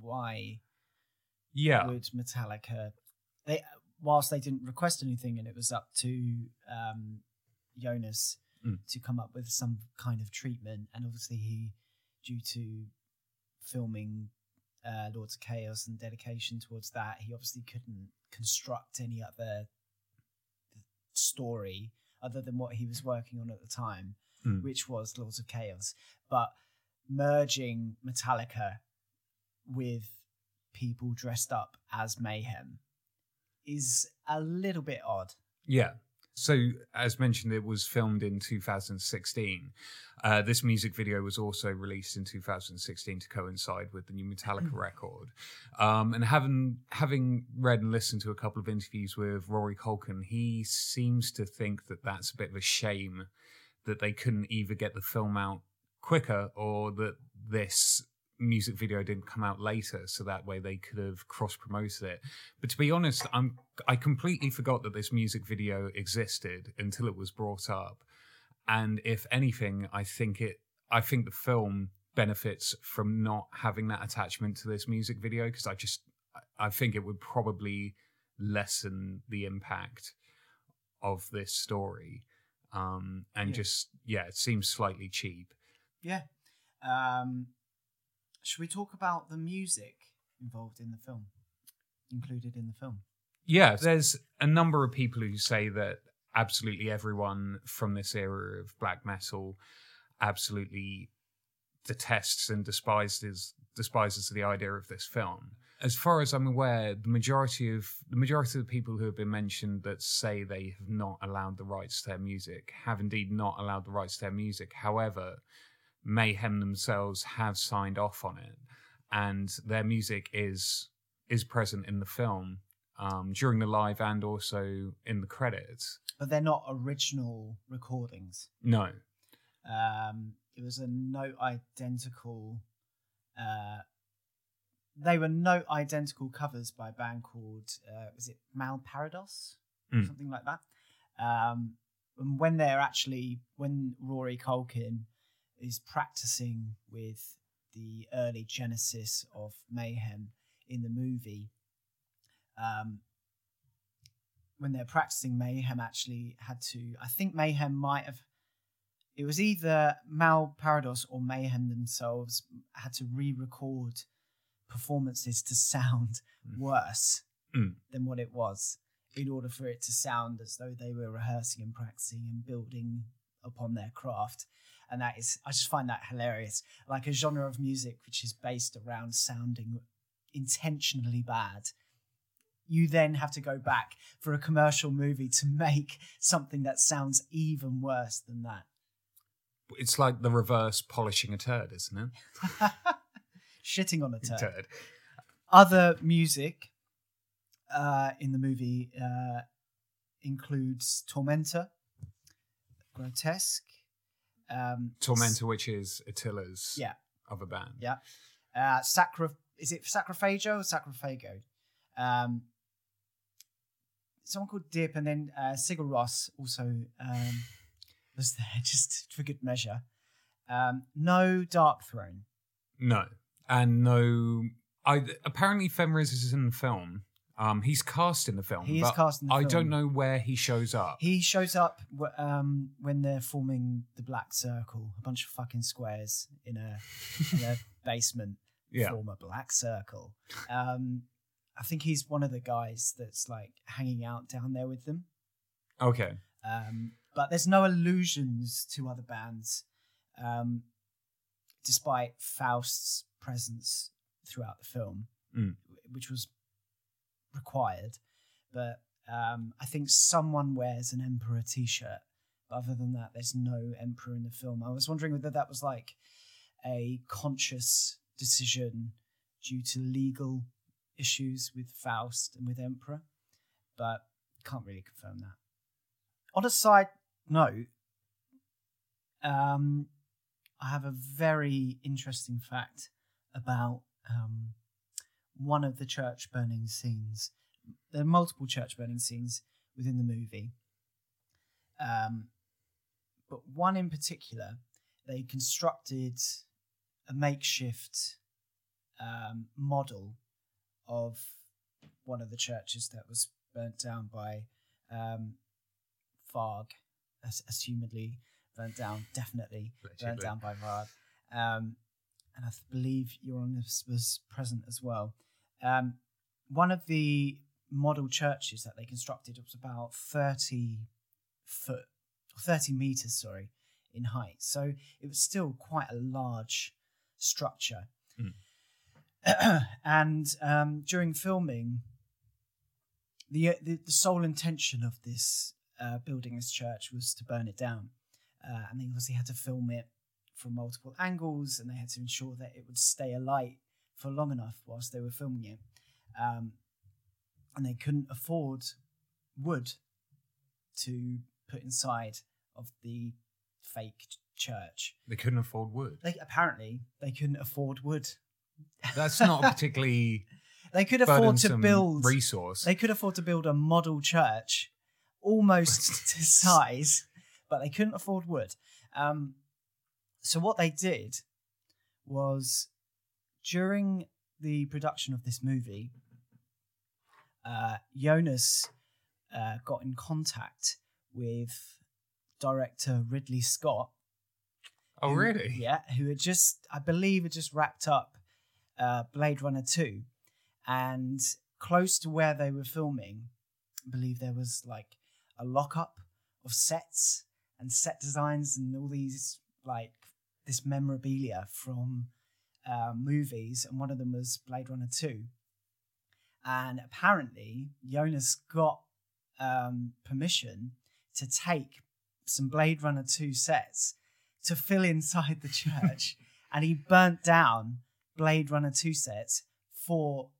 why Yeah, would Metallica? They whilst they didn't request anything, and it was up to um, Jonas Mm. to come up with some kind of treatment, and obviously he, due to filming uh, Lords of Chaos and dedication towards that, he obviously couldn't construct any other story other than what he was working on at the time, Mm. which was Lords of Chaos. But merging Metallica with people dressed up as Mayhem is a little bit odd. yeah. So, as mentioned, it was filmed in 2016. Uh, this music video was also released in 2016 to coincide with the new Metallica record. Um, and having having read and listened to a couple of interviews with Rory Culkin, he seems to think that that's a bit of a shame that they couldn't either get the film out quicker or that this music video didn't come out later so that way they could have cross promoted it but to be honest i'm i completely forgot that this music video existed until it was brought up and if anything i think it i think the film benefits from not having that attachment to this music video because i just I- think it would probably lessen the impact of this story um and Yeah. just yeah it seems slightly cheap Yeah. Um, should we talk about the music involved in the film, included in the film? Yeah, there's a number of people who say that absolutely everyone from this era of black metal absolutely detests and despises despises the idea of this film. As far as I'm aware, the majority of the majority of the people who have been mentioned that say they have not allowed the rights to their music have indeed not allowed the rights to their music. However, Mayhem themselves have signed off on it, and their music is is present in the film um, during the live and also in the credits. But they're not original recordings. No, Um, it was a note identical. Uh, they were note identical covers by a band called uh, was it Mal Parados, Mm. something like that. Um, and when they're actually when Rory Culkin is practicing with the early genesis of Mayhem in the movie, um, when they're practicing, Mayhem actually had to. I think Mayhem might have it was either Mal Parados or Mayhem themselves had to re-record performances to sound Mm. worse Mm. than what it was in order for it to sound as though they were rehearsing and practicing and building upon their craft and that is i just find that hilarious like a genre of music which is based around sounding intentionally bad you then have to go back for a commercial movie to make something that sounds even worse than that. It's like the reverse polishing a turd, isn't it? Shitting on a turd. Turd. Other music uh, in the movie uh, includes Tormentor, Grotesque, um, Tormentor, which is Attila's Yeah. other band. Yeah. uh, Sacra. Is it Sacrophagio or Sacrophago? Um, someone called Dip, and then uh, Sigur Rós also um, was there just for good measure. Um, no Dark Throne. No, and no. I apparently Fenriz is in the film. Um, he's cast in the film. He is but cast in the I film. don't know where he shows up. He shows up w- um, when they're forming the Black Circle, a bunch of fucking squares in a in a basement yeah, form a Black Circle. Um, I think he's one of the guys that's like hanging out down there with them. okay. Um, but there's no allusions to other bands, um, despite Faust's presence throughout the film, Mm. which was required. But um, I think someone wears an Emperor T-shirt. But other than that, there's no Emperor in the film. I was wondering whether that was like a conscious decision due to legal issues with Faust and with Emperor, but can't really confirm that. On a side note, um, I have a very interesting fact about um, one of the church burning scenes. There are multiple church burning scenes within the movie, um, but one in particular, they constructed a makeshift um, model of one of the churches that was burnt down by um, Varg, ass- assumedly burnt down, definitely burnt down by Varg. Um, and I believe Euronymous was present as well. Um, one of the model churches that they constructed was about 30 foot, 30 meters, sorry, in height. So it was still quite a large structure. and um, during filming, the, the the sole intention of this uh, building this church was to burn it down, uh, and they obviously had to film it from multiple angles, and they had to ensure that it would stay alight for long enough whilst they were filming it, um, and they couldn't afford wood to put inside of the fake church. They couldn't afford wood. They apparently they couldn't afford wood. That's not particularly They could afford to build. resource. They could afford to build a model church, almost to size, but they couldn't afford wood. Um, so what they did was during the production of this movie, uh, Jonas uh, got in contact with director Ridley Scott, oh, who- really? Yeah, who had just, I believe, had just wrapped up uh, Blade Runner 2. And close to where they were filming, I believe there was like a lockup of sets and set designs and all these, like, this memorabilia from uh, movies. And one of them was Blade Runner 2. And apparently, Jonas got um, permission to take some Blade Runner 2 sets to fill inside the church. and he burnt down Blade Runner 2 sets for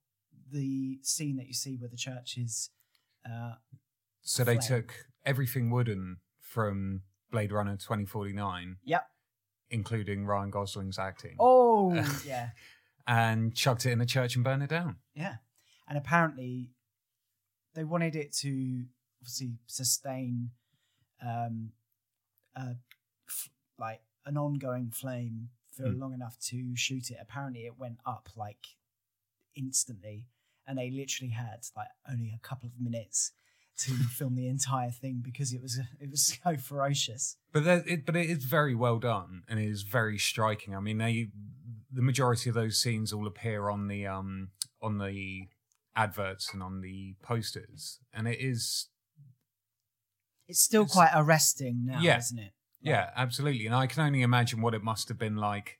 the scene that you see where the church is. Uh, So they took everything wooden from Blade Runner 2049, yep. Including Ryan Gosling's acting, Oh, yeah. and chucked it in a church and burned it down. Yeah. And apparently, they wanted it to obviously sustain um, a, f- like an ongoing flame for Hmm. long enough to shoot it. Apparently, it went up like instantly, and they literally had like only a couple of minutes to film the entire thing because it was it was so ferocious. But that, it, but it is very well done and it is very striking. I mean, they the majority of those scenes all appear on the um on the adverts and on the posters, and it is It's still It's- quite arresting now, Yeah. isn't it? yeah, absolutely. And I can only imagine what it must have been like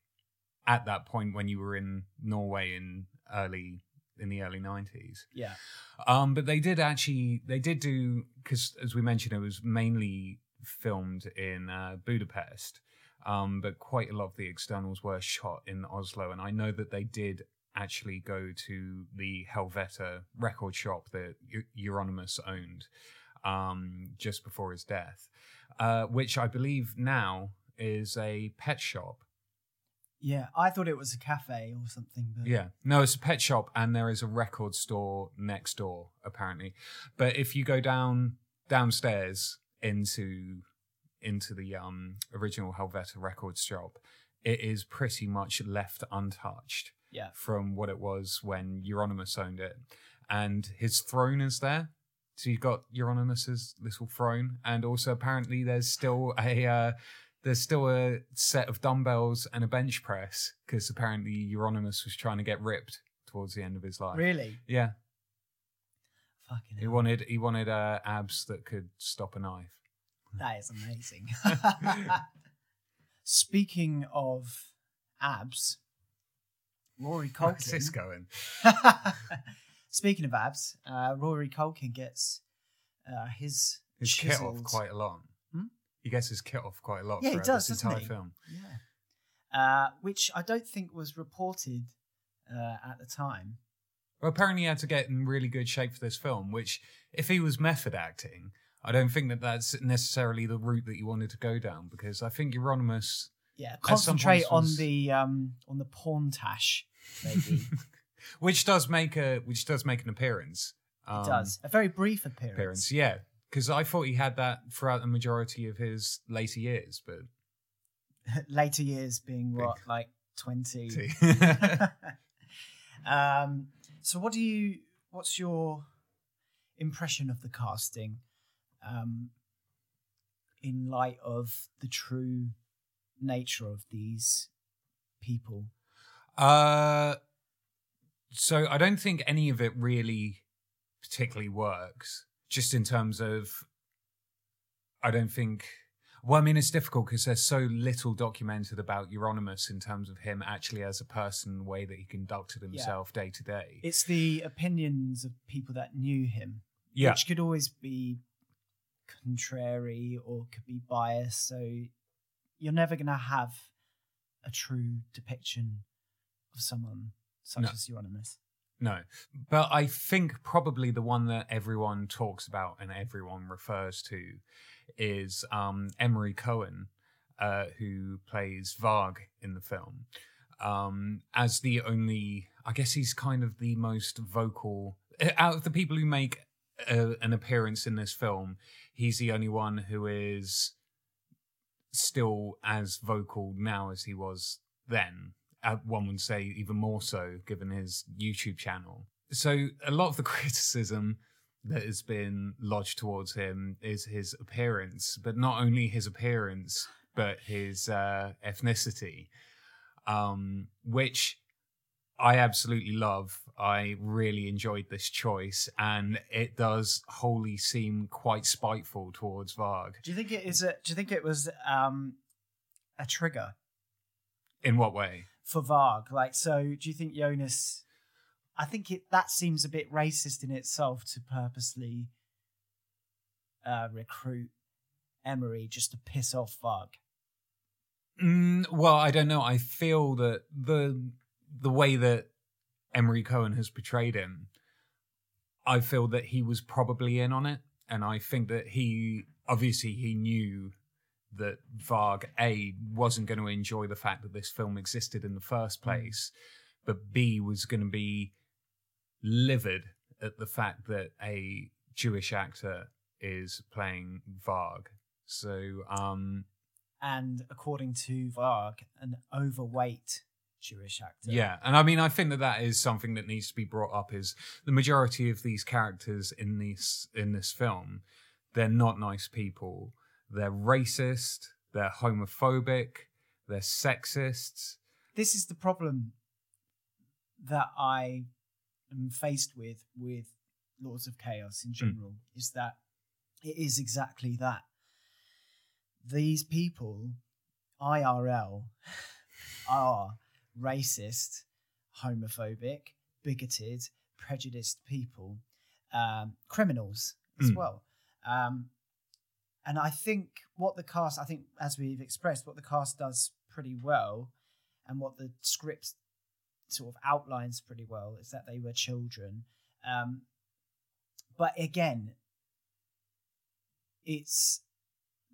at that point when you were in Norway in early in the early nineties. Yeah. Um, but they did actually they did do because as we mentioned, it was mainly filmed in uh, Budapest. Um, but quite a lot of the externals were shot in Oslo, and I know that they did actually go to the Helvete record shop that Eu- Euronymous owned um, just before his death, uh, which I believe now is a pet shop. Yeah. I thought it was a cafe or something. But Yeah, no, it's a pet shop, and there is a record store next door, apparently. But if you go down downstairs into into the um, original Helvete Records shop, it is pretty much left untouched Yeah. from what it was when Euronymous owned it, and his throne is there. So you've got Euronymous' little throne, and also apparently there's still a uh, there's still a set of dumbbells and a bench press because apparently Euronymous was trying to get ripped towards the end of his life. Really? Yeah, Fucking he hell. wanted he wanted uh, abs that could stop a knife. That is amazing. Speaking of abs, Rory Where's this going? Speaking of abs, uh, Rory Culkin gets uh, his His kit off quite a lot. He gets his kit off quite a lot Yeah, he throughout does, this entire he? film. Yeah. Uh, which I don't think was reported uh, at the time. Well, apparently he had to get in really good shape for this film, which, if he was method acting, I don't think that that's necessarily the route that you wanted to go down because I think Euronymous, Yeah, concentrate on was- the um, on the porn tash, maybe. which does make a which does make an appearance. it um, does a very brief appearance. appearance, yeah. Because I thought he had that throughout the majority of his later years, but Later years being what, like twenty. um, so, what do you? What's your impression of the casting, um, in light of the true nature of these people? Uh, so I don't think any of it really particularly works. Just in terms of, I don't think. Well, I mean, it's difficult because there's so little documented about Euronymous in terms of him actually as a person, the way that he conducted himself day to day. It's the opinions of people that knew him, Yeah, which could always be contrary or could be biased. So you're never going to have a true depiction of someone such No. as Euronymous. No, but I think probably the one that everyone talks about and everyone refers to is um, Emory Cohen, uh, who plays Varg in the film. Um, as the only, I guess he's kind of the most vocal out of the people who make a, an appearance in this film. He's the only one who is still as vocal now as he was then uh, one would say even more so given his YouTube channel. So a lot of the criticism that has been lodged towards him is his appearance, but not only his appearance, but his uh, ethnicity, um, which I absolutely love. I really enjoyed this choice, and it does wholly seem quite spiteful towards Varg. Do you think it is a? Do you think it was um, a trigger In what way? For Varg? Like, so do you think Jonas? I think it that seems a bit racist in itself to purposely uh, recruit Emory just to piss off Varg. Mm, well, I don't know. I feel that the the way that Emory Cohen has portrayed him, I feel that he was probably in on it, and I think that he obviously he knew that Varg A wasn't going to enjoy the fact that this film existed in the first place, but B was going to be livid at the fact that a Jewish actor is playing Varg. So, um, And according to Varg, an overweight Jewish actor. Yeah, and I mean, I think that that is something that needs to be brought up. Is the majority of these characters in this in this film, they're not nice people. They're racist. They're homophobic. They're sexists. this is the problem that I am faced with with Lords of Chaos in general is that it is exactly that. These people, IRL, are racist, homophobic, bigoted. prejudiced people, um, criminals as Mm. well. Um, and I think what the cast, I think as we've expressed, what the cast does pretty well, and what the script sort of outlines pretty well is that they were children. Um, but again, it's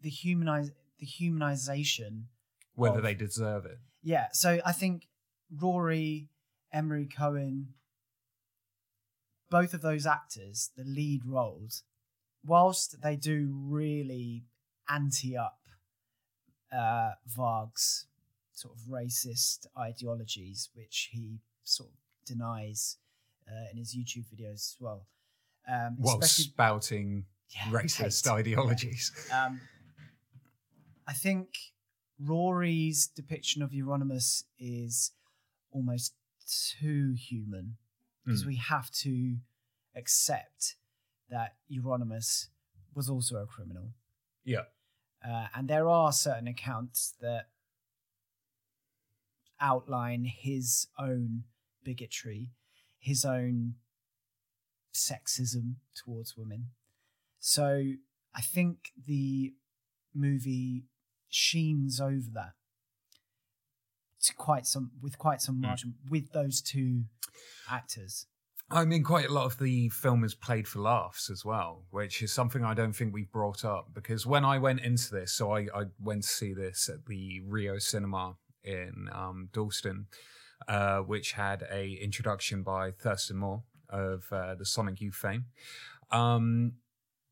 the humanize the humanization Whether of- they deserve it. yeah, so I think Rory, Emory Cohen, both of those actors, the lead roles, whilst they do really ante up uh, Varg's sort of racist ideologies, which he sort of denies uh, in his YouTube videos as well. Um, While spouting yeah, racist hate. ideologies. Um, I think Rory's depiction of Euronymous is almost too human because Mm. we have to accept that Euronymous was also a criminal. Yeah. Uh, and there are certain accounts that outline his own bigotry, his own sexism towards women. So I think the movie sheens over that to quite some with quite some Mm. margin with those two actors. I mean, quite a lot of the film is played for laughs as well, which is something I don't think we've brought up because when I went into this, so I, I went to see this at the Rio Cinema in um, Dalston, uh, which had a introduction by Thurston Moore of uh, the Sonic Youth fame. Um,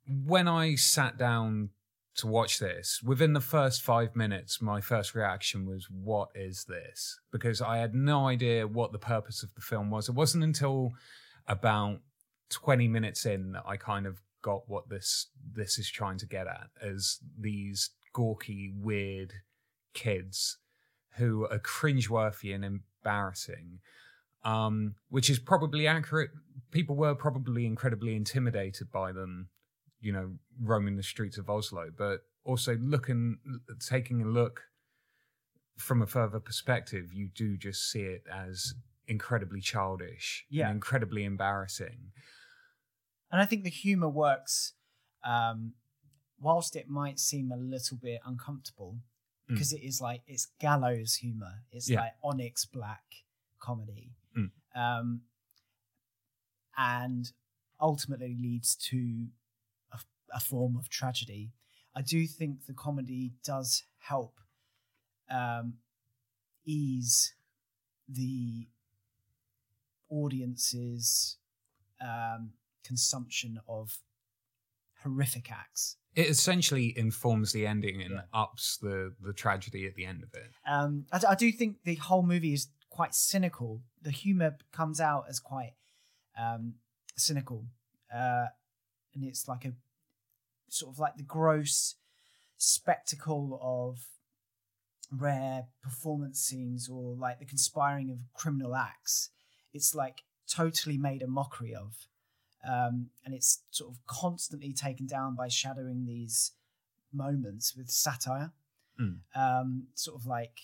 when I sat down to watch this, within the first five minutes, my first reaction was, What is this? Because I had no idea what the purpose of the film was. It wasn't until about 20 minutes in that I kind of got what this this is trying to get at as these gawky, weird kids who are cringeworthy and embarrassing. Um, which is probably accurate. People were probably incredibly intimidated by them you know, roaming the streets of Oslo, but also looking, taking a look from a further perspective, you do just see it as incredibly childish Yeah. and incredibly embarrassing. And I think the humor works um, whilst it might seem a little bit uncomfortable Mm. because it is like it's gallows humor. It's Yeah. like Onyx Black comedy. Mm. Um, and ultimately leads to a, a form of tragedy. I do think the comedy does help um, ease the audience's um, consumption of horrific acts. It essentially informs the ending and Yeah. ups the the tragedy at the end of it. Um, I, I do think the whole movie is quite cynical. The humor comes out as quite um, cynical, uh, and it's like a sort of like the gross spectacle of rare performance scenes or like the conspiring of criminal acts. It's like totally made a mockery of. Um, and it's sort of constantly taken down by shadowing these moments with satire. Mm. Um, sort of like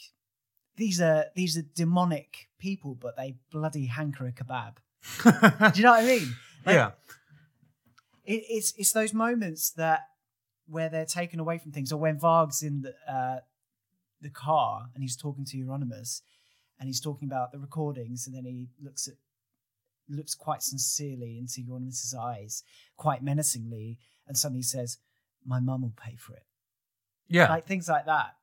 these are these are demonic people, but they bloody hanker a kebab. Do you know what I mean? Like, yeah. it, it's it's those moments that where they're taken away from things, or when Varg's in the uh, the car and he's talking to Euronymous, and he's talking about the recordings, and then he looks at looks quite sincerely into Euronymous' eyes, quite menacingly, and suddenly says, "My mum will pay for it." Yeah. like things like that.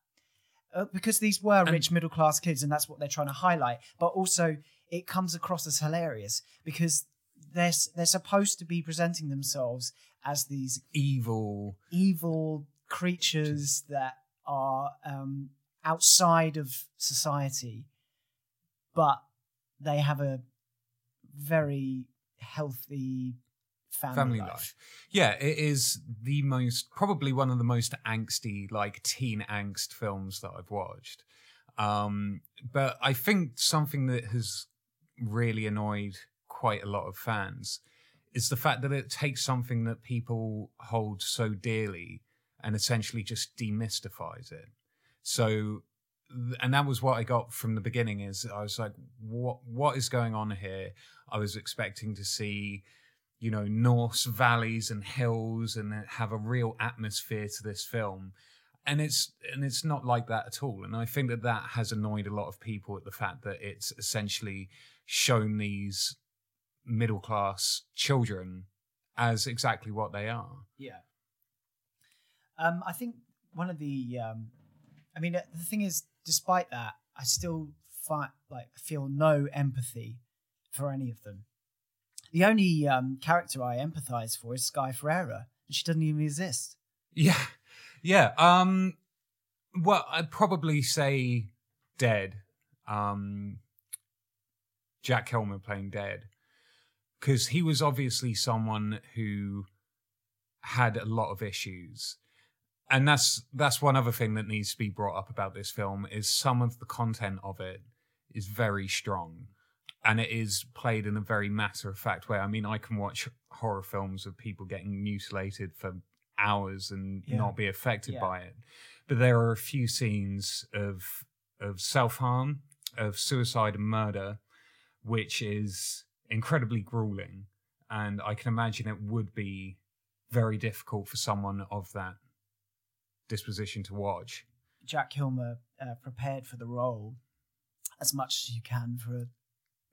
Uh, because these were And- rich middle class kids, and that's what they're trying to highlight. But also, it comes across as hilarious because they're they're supposed to be presenting themselves as these Evil. evil creatures that are um, outside of society, but they have a very healthy family, family life. life. Yeah, it is the most probably one of the most angsty, like teen angst films that I've watched. Um, but I think something that has really annoyed quite a lot of fans is the fact that it takes something that people hold so dearly and essentially just demystifies it. So and that was what I got from the beginning. Is I was like, what what is going on here? I was expecting to see, you know, Norse valleys and hills, and have a real atmosphere to this film. And it's and it's not like that at all. And I think that that has annoyed a lot of people at the fact that it's essentially shown these middle class children as exactly what they are. Yeah. Um, I think one of the, um, I mean, the thing is, despite that, I still find like feel no empathy for any of them. The only um, character I empathize for is Sky Ferreira, and she doesn't even exist. Yeah, yeah. Um, well, I'd probably say Dead. Um, Jack Kilmer playing Dead, because he was obviously someone who had a lot of issues and that's that's one other thing that needs to be brought up about this film is some of the content of it is very strong and it is played in a very matter of fact way i mean i can watch horror films of people getting mutilated for hours and Yeah. not be affected Yeah. by it but there are a few scenes of of self-harm of suicide and murder which is incredibly grueling and i can imagine it would be very difficult for someone of that disposition to watch. Jack Kilmer uh, prepared for the role as much as you can for a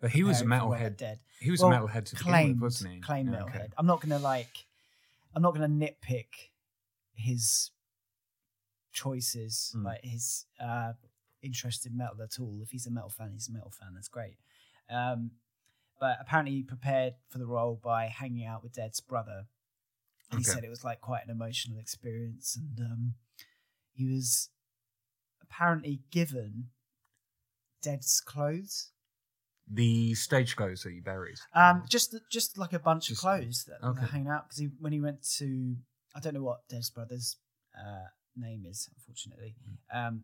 But he was a preparing for When They're metalhead. Dead. He was Well, a metalhead to begin claimed, with, wasn't he? Claimed metalhead. okay. I'm not gonna like. I'm not gonna nitpick his choices, Mm. like his uh, interest in metal at all. If he's a metal fan, he's a metal fan. That's great. Um, but apparently, he prepared for the role by hanging out with Dead's brother. And he said it was like quite an emotional experience, and um, he was apparently given Dead's clothes. The stage clothes that he buried. Um, just just like a bunch Just- of clothes that okay. were hanging out because he when he went to I don't know what Des Brothers' uh, name is, unfortunately. Mm. Um,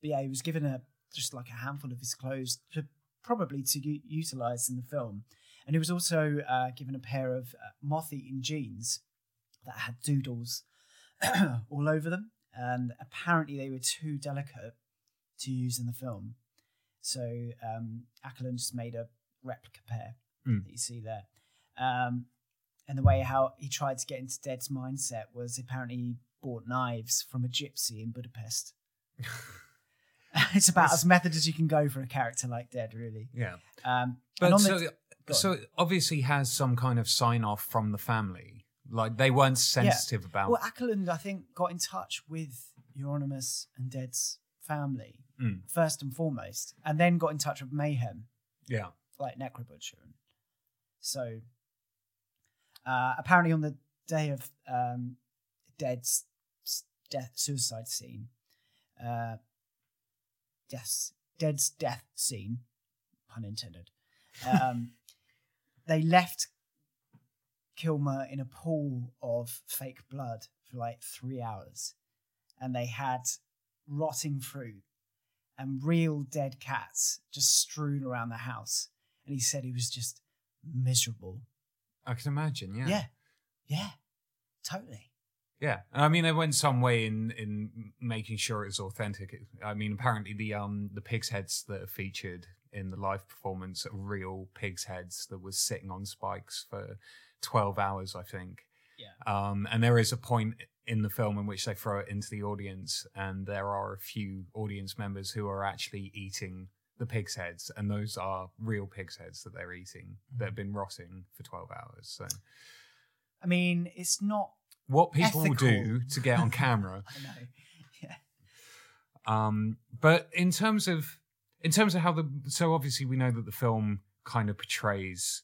but yeah, he was given a just like a handful of his clothes to probably to u- utilize in the film, and he was also uh, given a pair of uh, moth-eaten jeans that had doodles all over them, and apparently they were too delicate to use in the film. So um, Åkerlund just made a replica pair Mm. that you see there. Um, and the way how he tried to get into Dead's mindset was apparently he bought knives from a gypsy in Budapest. it's about It's- as method as you can go for a character like Dead, really. Yeah. Um, But so, the, so obviously has some kind of sign off from the family. Like they weren't sensitive about. well, Åkerlund, I think, got in touch with Euronymous and Dead's family Mm. first and foremost, and then got in touch with Mayhem, yeah. like Necrobutcher. So uh, apparently, on the day of um, Dead's death suicide scene, uh, yes, Dead's death scene, pun intended. Um, they left Kilmer in a pool of fake blood for like three hours, and they had rotting fruit and real dead cats just strewn around the house. And he said he was just miserable. I can imagine. Yeah. Yeah, yeah, totally. Yeah, and I mean, they went some way in in making sure it's authentic. I mean, apparently the um the pigs heads that are featured in the live performance are real pigs heads that was sitting on spikes for twelve hours, I think. Yeah. Um, and there is a point in the film in which they throw it into the audience, and there are a few audience members who are actually eating the pig's heads, and those are real pig's heads that they're eating that have been rotting for twelve hours. So, I mean, it's not. what people will do to get on camera I know. Yeah. Um, but in terms of in terms of how the so obviously we know that the film kind of portrays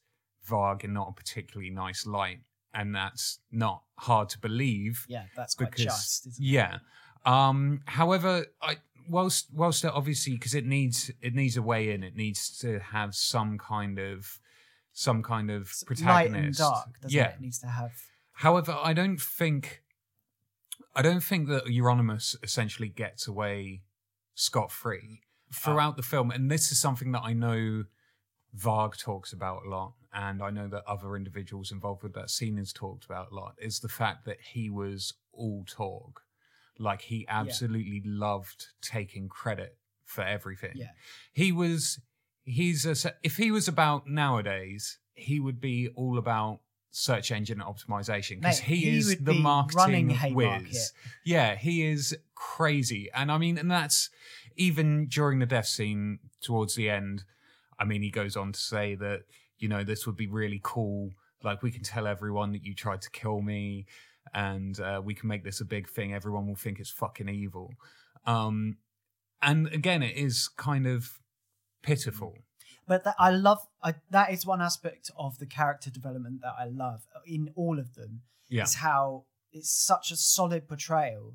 Varg in not a particularly nice light, and that's not hard to believe. Yeah, that's quite Because- just. Isn't it? Yeah. Um, however, I whilst whilst it obviously because it needs it needs a way in, it needs to have some kind of some kind of It's protagonist. Light and dark, doesn't yeah. it? It needs to have. However, I don't think I don't think that Euronymous essentially gets away scot free throughout the film, and this is something that I know Varg talks about a lot, and I know that other individuals involved with that scene has talked about a lot. Is the fact that he was all talk, Like he absolutely loved taking credit for everything. Yeah. He was he's a if he was about nowadays, he would be all about search engine optimization because he, he is the marketing whiz. Yeah, he is crazy. And I mean, and that's even during the death scene towards the end. I mean, he goes on to say that, you know, this would be really cool. Like, we can tell everyone that you tried to kill me and uh, we can make this a big thing. Everyone will think it's fucking evil. Um, and again, it is kind of pitiful. But that, I love I, that is one aspect of the character development that I love in all of them. Yeah. Is how it's such a solid portrayal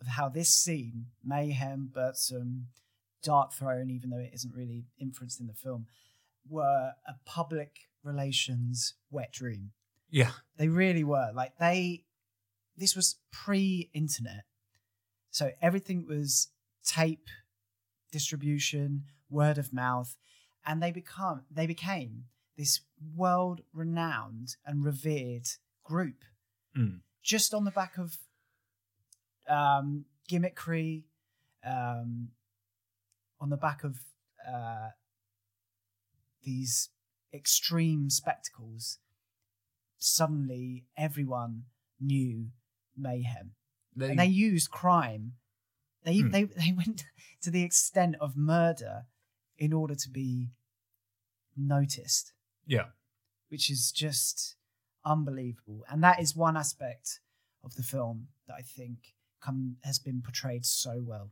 of how this scene, Mayhem, Burzum, Dark Throne, even though it isn't really influenced in the film, were a public relations wet dream. Yeah. They really were. Like they this was pre-internet. So everything was tape distribution, word of mouth, and they become they became this world renowned and revered group Mm. just on the back of um, gimmickry, um, on the back of uh, these extreme spectacles. Suddenly, everyone knew mayhem, They, and they used crime. They Hmm. they they went to the extent of murder in order to be noticed yeah. which is just unbelievable. And that is one aspect of the film that I think come has been portrayed so well.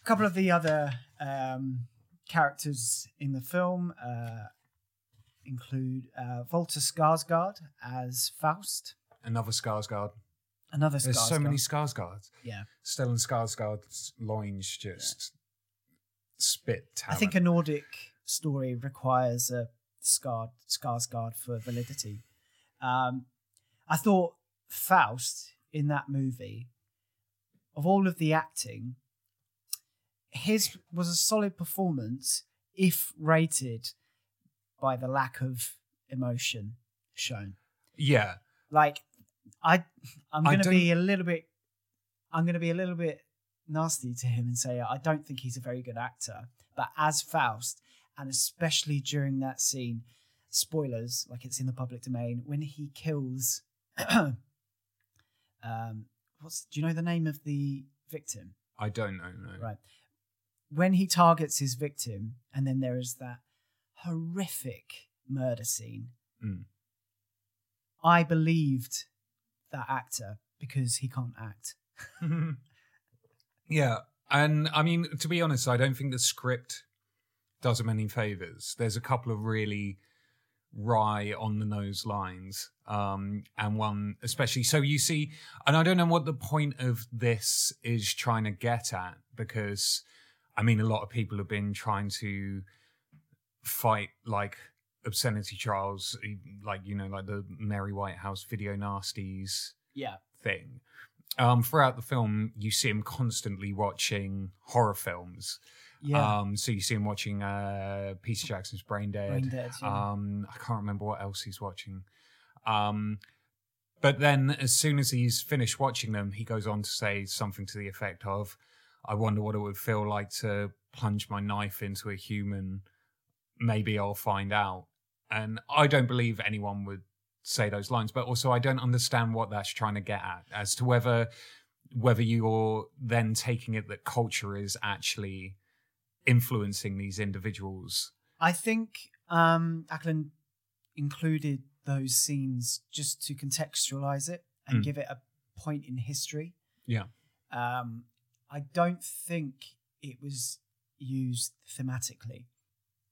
A couple of the other um, characters in the film uh, include uh, Valter Skarsgård as Faust, Another Skarsgård. another There's so many Skarsgårds. Yeah, Stellan Skarsgård's loins just spit I think a Nordic story requires a Skard, Skarsgård for validity. Um, I thought Faust in that movie, of all of the acting, his was a solid performance if rated by the lack of emotion shown. yeah. Like, I, I'm going to be a little bit, I'm going to be a little bit nasty to him and say I don't think he's a very good actor. But as Faust, and especially during that scene, spoilers, like it's in the public domain, when he kills, um, what's do you know the name of the victim? I don't know. No. Right. When he targets his victim, and then there is that horrific murder scene. Mm. I believed that actor because he can't act. yeah. And I mean, to be honest, I don't think the script does him any favors. There's a couple of really wry on the nose lines. Um, and one especially so you see, and I don't know what the point of this is trying to get at, because I mean a lot of people have been trying to fight like obscenity trials, like you know, like the Mary Whitehouse video nasties Yeah. thing. Um, throughout the film, you see him constantly watching horror films. Yeah. Um, so you see him watching uh, Peter Jackson's Brain Dead. Brain Dead. Yeah. Um, I can't remember what else he's watching. Um, but then, as soon as he's finished watching them, he goes on to say something to the effect of, "I wonder what it would feel like to plunge my knife into a human. Maybe I'll find out." And I don't believe anyone would say those lines, but also I don't understand what that's trying to get at, as to whether whether you're then taking it that culture is actually influencing these individuals. I think um, Åkerlund included those scenes just to contextualize it and Mm. give it a point in history. Yeah. Um, I don't think it was used thematically.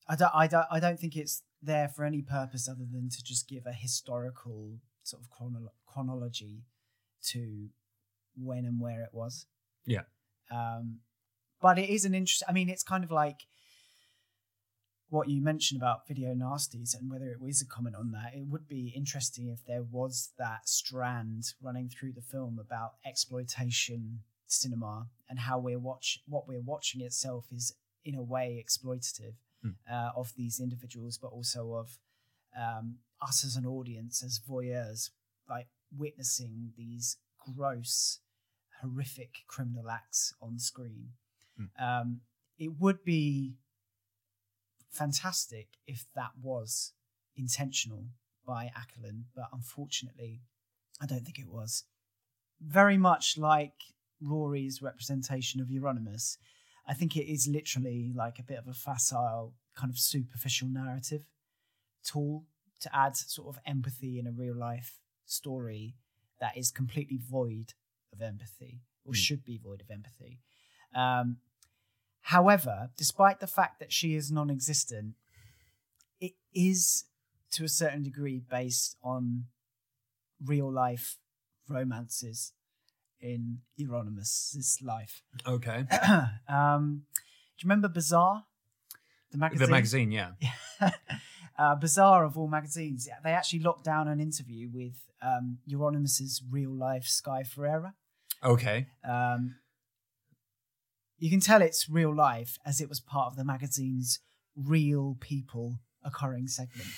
I don't, I don't. I don't think it's there for any purpose other than to just give a historical sort of chronolo- chronology to when and where it was. Yeah. Um, but it is an interest. I mean, it's kind of like what you mentioned about video nasties and whether it was a comment on that. It would be interesting if there was that strand running through the film about exploitation cinema and how we're watch what we're watching itself is in a way exploitative Hmm. uh, of these individuals, but also of um, us as an audience, as voyeurs, like witnessing these gross, horrific criminal acts on screen. Mm. Um, it would be fantastic if that was intentional by Åkerlund, but unfortunately, I don't think it was. Very much like Rory's representation of Euronymous, I think it is literally like a bit of a facile, kind of superficial narrative tool to add sort of empathy in a real life story that is completely void of empathy or Mm. should be void of empathy. Um, however, despite the fact that she is non existent, it is to a certain degree based on real life romances in Euronymous' life. Okay. um, do you remember Bazaar? The magazine. The magazine, yeah. uh, Bazaar of all magazines. They actually locked down an interview with um, Euronymous' real life Sky Ferreira. Okay. Um, you can tell it's real life as it was part of the magazine's real people occurring segment.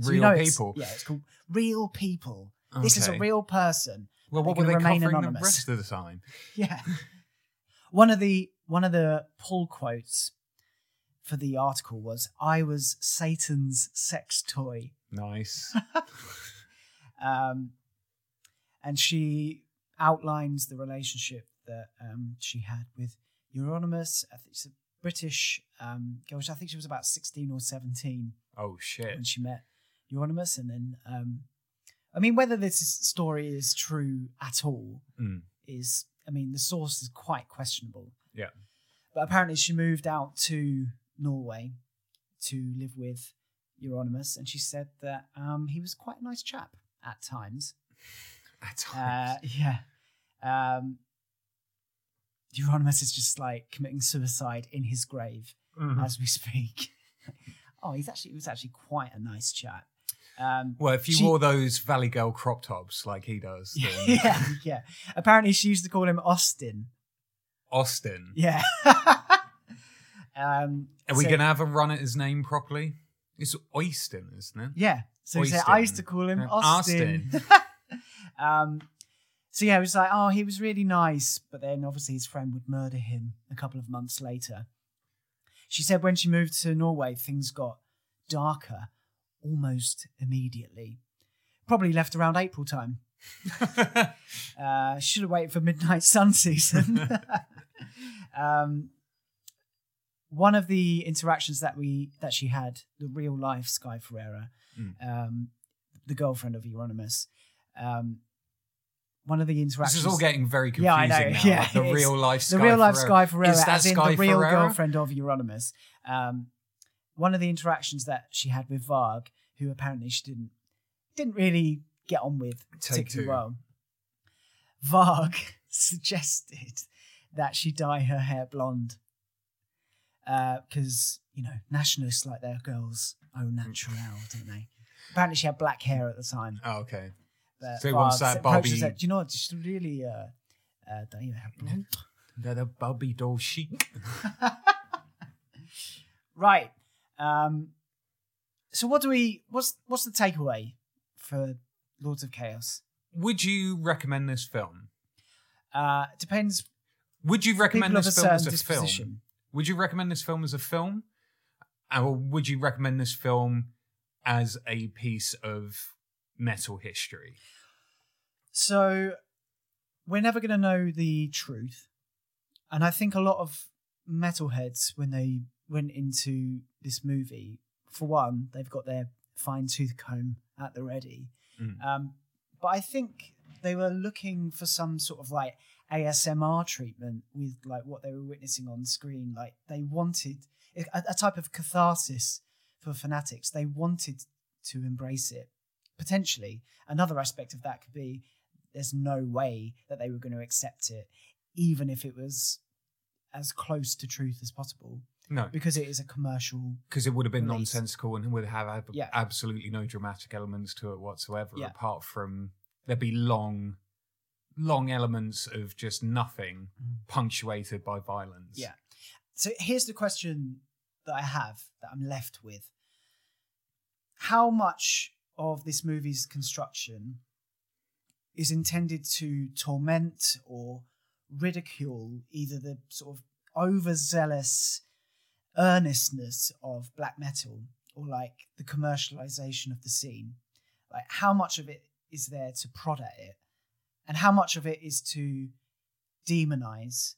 So Real you know people. yeah, it's called Real People. This is a real person. Well, what they were they remain covering anonymous. the rest of the time? Yeah. one of the one of the pull quotes for the article was I was Satan's sex toy. Nice. Um, and she outlines the relationship that um, she had with Euronymous. I think she's a British um, girl. I think she was about 16 or 17 Oh shit. when she met Euronymous. And then, um, I mean, whether this is, story is true at all Mm. is, I mean, the source is quite questionable. Yeah. But apparently, she moved out to Norway to live with Euronymous, and she said that um, he was quite a nice chap at times. At Uh, times. yeah. Um, Euronymous is just like committing suicide in his grave Mhm. as we speak. oh, he's actually he was actually quite a nice chap. Um, Well, if you she- wore those Valley Girl crop tops like he does, then yeah, yeah. Apparently, she used to call him Austin. Austin. Yeah. um, Are we so- going to have a run at his name properly? It's Øystein, isn't it? Yeah. So said, I used to call him Yeah, Austin. um, so yeah, it was like, oh, he was really nice, but then obviously his friend would murder him a couple of months later. She said when she moved to Norway, things got darker almost immediately. Probably left around April time. Uh, should have waited for midnight sun season. um, one of the interactions that we that she had, the real life Sky Ferreira, Mm. um, the girlfriend of Euronymous, um, one of the interactions. this is all getting very confusing Yeah, I know. now. Yeah, like the real life Sky the real life Ferreira. Sky Ferreira, Is that as in Sky the real Ferreira? girlfriend of Euronymous. Um, one of the interactions that she had with Varg, who apparently she didn't didn't really get on with particularly well. Varg suggested that she dye her hair blonde because you know nationalists like their girls au naturel, don't they? Apparently, she had black hair at the time. Oh, okay. But So he wants Varg that approached her and Barbie- said, Do you know what? Just really uh, uh, dye your hair blonde. They're the Barbie doll chic. Right. Um, so what do we? What's what's the takeaway for Lords of Chaos? Would you recommend this film? Uh, depends. Would you recommend People of a this film as certain a film? disposition. Would you recommend this film as a film? Or would you recommend this film as a piece of metal history? So we're never going to know the truth, and I think a lot of metalheads when they went into this movie, for one, they've got their fine tooth comb at the ready. Mm. Um, but I think they were looking for some sort of like ASMR treatment with like what they were witnessing on screen. Like they wanted a, a type of catharsis for fanatics. They wanted to embrace it. Potentially, another aspect of that could be there's no way that they were going to accept it, even if it was as close to truth as possible, No, because it is a commercial. because it would have been Release. nonsensical and would have ab- Yeah. absolutely no dramatic elements to it whatsoever. Yeah. Apart from there'd be long, long elements of just nothing, punctuated by violence. Mm. Yeah. So here's the question that I have that I'm left with. How much of this movie's construction is intended to torment or ridicule either the sort of overzealous earnestness of black metal or like the commercialization of the scene. Like how much of it is there to prod at it, and how much of it is to demonize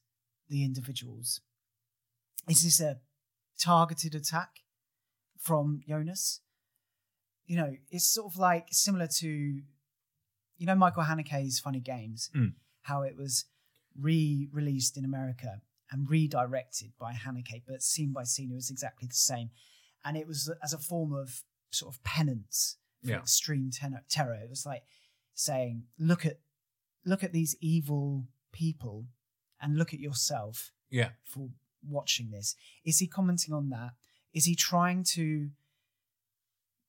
the individuals. Is this a targeted attack from Jonas? You know, it's sort of like similar to, you know, Michael Haneke's Funny Games, Mm. how it was re-released in America and redirected by Haneke, but scene by scene it was exactly the same, and it was as a form of sort of penance for Yeah. extreme ten- terror. It was like saying, "Look at, look at these evil people, and look at yourself Yeah. for watching this." Is he commenting on that? Is he trying to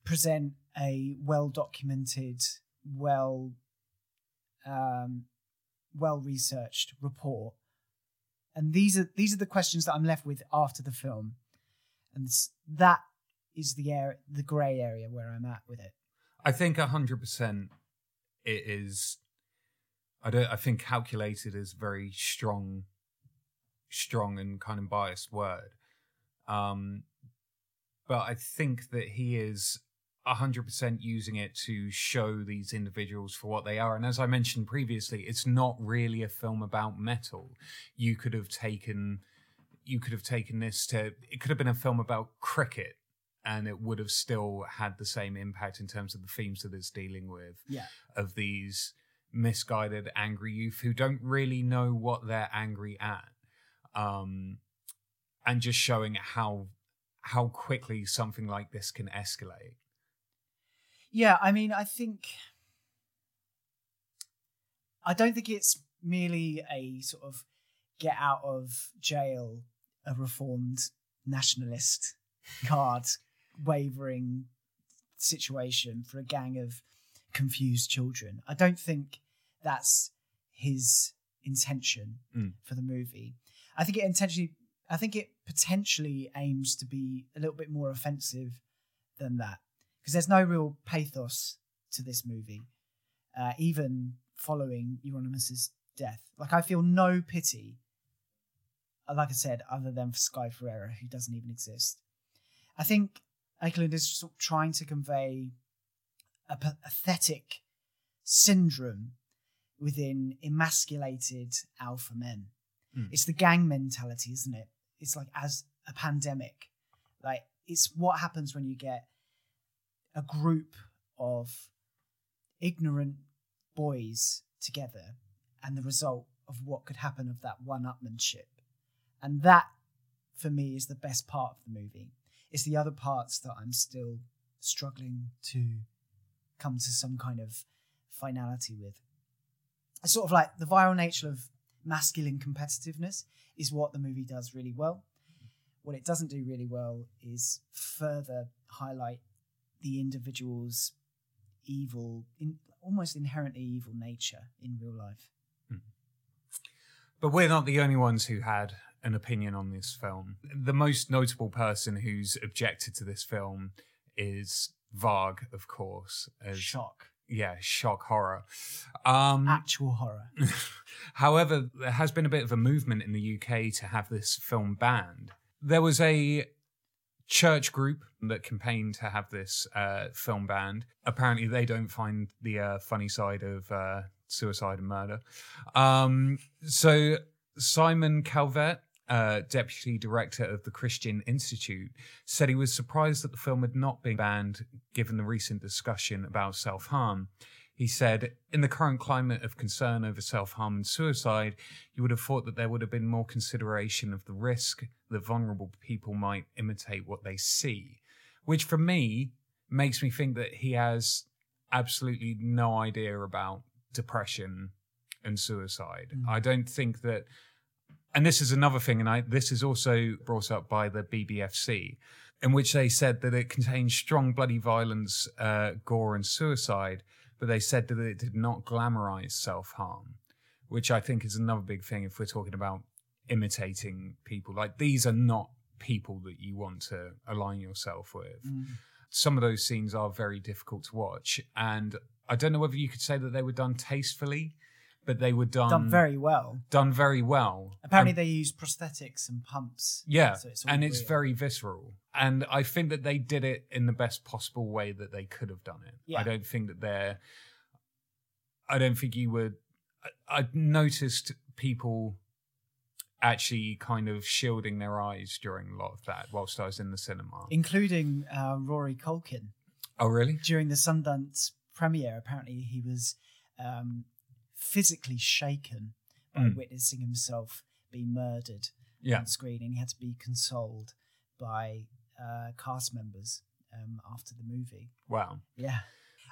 present a well documented, well, um, well researched report? And these are these are the questions that I'm left with after the film, and that is the air, the grey area where I'm at with it. I think hundred percent it is I don't I think calculated is very strong strong and kind of biased word. Um but I think that he is hundred percent using it to show these individuals for what they are. And as I mentioned previously, it's not really a film about metal. You could have taken you could have taken this to it could have been a film about cricket and it would have still had the same impact in terms of the themes that it's dealing with Yeah. of these misguided angry youth who don't really know what they're angry at um and just showing how how quickly something like this can escalate Yeah, I mean, I think I don't think it's merely a sort of get out of jail a reformed nationalist card wavering situation for a gang of confused children. I don't think that's his intention Mm. for the movie. I think it intentionally I think it potentially aims to be a little bit more offensive than that because there's no real pathos to this movie, uh, even following Euronymous' death. Like I feel no pity, uh, like I said, other than for Sky Ferreira, who doesn't even exist. I think Åkerlund is sort of trying to convey a pathetic syndrome within emasculated alpha men. Mm. It's the gang mentality, isn't it? It's like as a pandemic. Like it's what happens when you get a group of ignorant boys together and the result of what could happen of that one upmanship. And that for me is the best part of the movie. It's the other parts that I'm still struggling to come to some kind of finality with. It's sort of like the viral nature of masculine competitiveness is what the movie does really well. What it doesn't do really well is further highlight the individual's evil, in, almost inherently evil nature in real life. But we're not the only ones who had an opinion on this film. The most notable person who's objected to this film is Varg, of course, as Shock. yeah, shock horror. Um, Actual horror. However, there has been a bit of a movement in the UK to have this film banned. There was a church group that campaigned to have this uh, film banned. Apparently, they don't find the uh, funny side of uh, suicide and murder. Um, so, Simon Calvert, uh, deputy director of the Christian Institute, said he was surprised that the film had not been banned given the recent discussion about self harm. He said, In the current climate of concern over self harm and suicide, you would have thought that there would have been more consideration of the risk that vulnerable people might imitate what they see. Which for me makes me think that he has absolutely no idea about depression and suicide. Mm. I don't think that. And this is another thing, and I, this is also brought up by the BBFC, in which they said that it contains strong bloody violence, uh, gore, and suicide, but they said that it did not glamorize self harm, which I think is another big thing if we're talking about imitating people. Like these are not people that you want to align yourself with. Mm. Some of those scenes are very difficult to watch, and I don't know whether you could say that they were done tastefully, but they were done Done very well. done very well. Apparently, And- they use prosthetics and pumps. yeah, so it's and it's real. very visceral. And I think that they did it in the best possible way that they could have done it. Yeah. I don't think that they're. I don't think you would. I, I noticed people actually kind of shielding their eyes during a lot of that whilst I was in the cinema. including uh, Rory Culkin. oh, really? During the Sundance premiere, apparently he was um, physically shaken by Mm. witnessing himself be murdered Yeah. on screen, and he had to be consoled by uh, cast members um, after the movie. Wow. Yeah.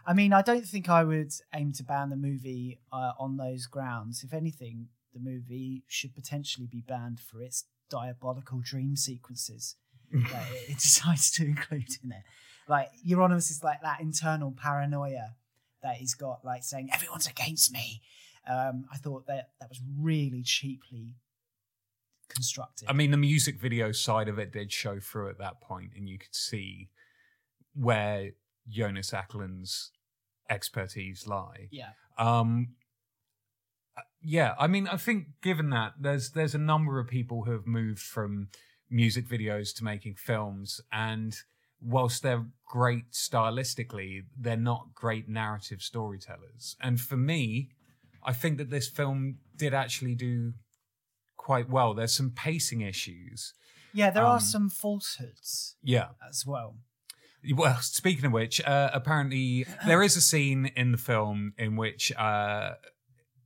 I mean, I don't think I would aim to ban the movie uh, on those grounds. If anything, the movie should potentially be banned for its diabolical dream sequences that it decides to include in it. Like, Euronymous is like that internal paranoia that he's got, like saying, everyone's against me. Um, I thought that that was really cheaply constructed. I mean, the music video side of it did show through at that point, and you could see where Jonas Åkerlund's expertise lie. yeah. Um, uh, yeah, I mean, I think given that there's there's a number of people who have moved from music videos to making films, and whilst they're great stylistically, they're not great narrative storytellers. And for me, I think that this film did actually do quite well. There's some pacing issues. Yeah, there are Um, some falsehoods Yeah. as well. Well, speaking of which, uh, apparently there is a scene in the film in which uh,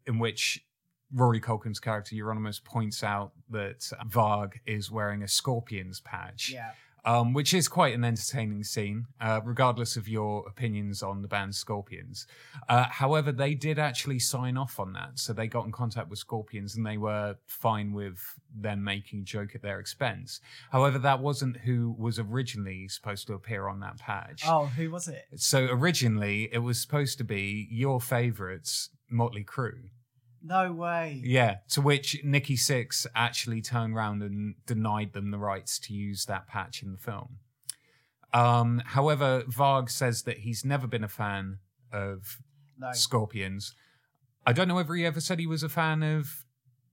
in which Rory Culkin's character Euronymous points out that Varg is wearing a Scorpions patch, Yeah. Um, which is quite an entertaining scene, uh, regardless of your opinions on the band Scorpions. Uh, however, they did actually sign off on that, so they got in contact with Scorpions and they were fine with them making a joke at their expense. However, that wasn't who was originally supposed to appear on that patch. Oh, who was it? So originally, it was supposed to be your favorites, Mötley Crüe. No way. Yeah, to which Nikki Sixx actually turned around and denied them the rights to use that patch in the film. Um, however, Varg says that he's never been a fan of No. Scorpions. I don't know whether he ever said he was a fan of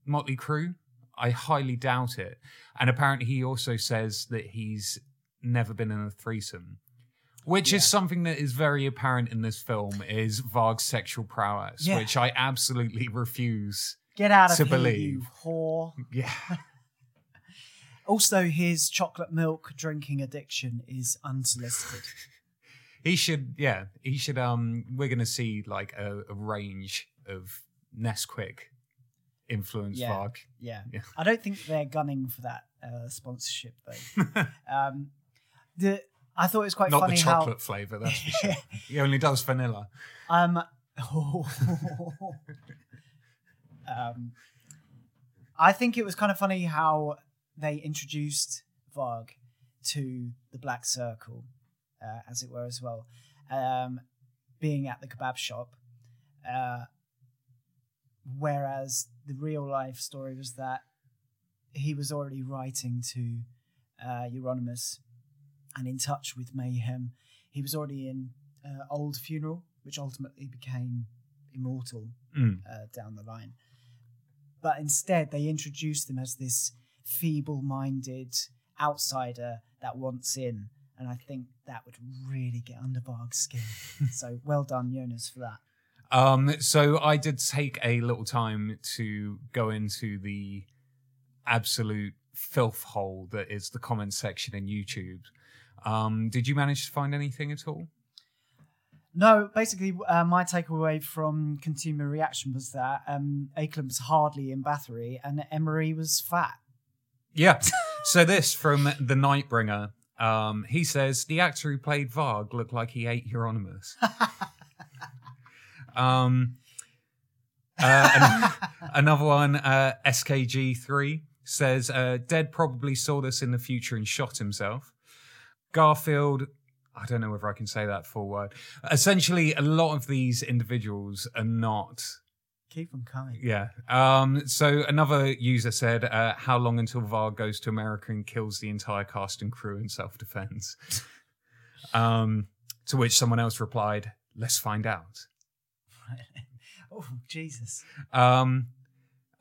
Mötley Crüe. I highly doubt it. And apparently, he also says that he's never been in a threesome, which Yeah. is something that is very apparent in this film. Is Varg's sexual prowess, Yeah. which I absolutely refuse. Get out of to here, believe. you whore. Yeah, Also, his chocolate milk drinking addiction is unsolicited. he should. Yeah, he should. Um, we're gonna see like a, a range of Nesquik influence Yeah. Varg. Yeah. Yeah. I don't think they're gunning for that uh, sponsorship though. um, the I thought it was quite Not funny the how chocolate flavor, that's for sure. he only does vanilla. um, um, I think it was kind of funny how they introduced Varg to the Black Circle, uh, as it were, as well. Um, being at the kebab shop, uh, whereas the real life story was that he was already writing to uh, Euronymous and in touch with Mayhem. He was already in uh, Old Funeral, which ultimately became Immortal Mm. uh, down the line. But instead, they introduced him as this feeble minded outsider that wants in. And I think that would really get under Varg's skin. so well done, Jonas, for that. Um, so I did take a little time to go into the absolute filth hole that is the comment section in YouTube. Um, did you manage to find anything at all? No, basically, uh, my takeaway from consumer reaction was that um, was hardly in Bathory and Emory was fat. Yeah. so this from the Nightbringer. Um, he says the actor who played Varg looked like he ate Euronymous. um, uh, another one, uh, SKG3 says uh, Dead probably saw this in the future and shot himself. Garfield, I don't know whether I can say that full word. Essentially, a lot of these individuals are not Keep them coming. yeah. Um, so another user said, uh, "How long until Varg goes to America and kills the entire cast and crew in self-defense?" um, to which someone else replied, "Let's find out." Oh Jesus! Um,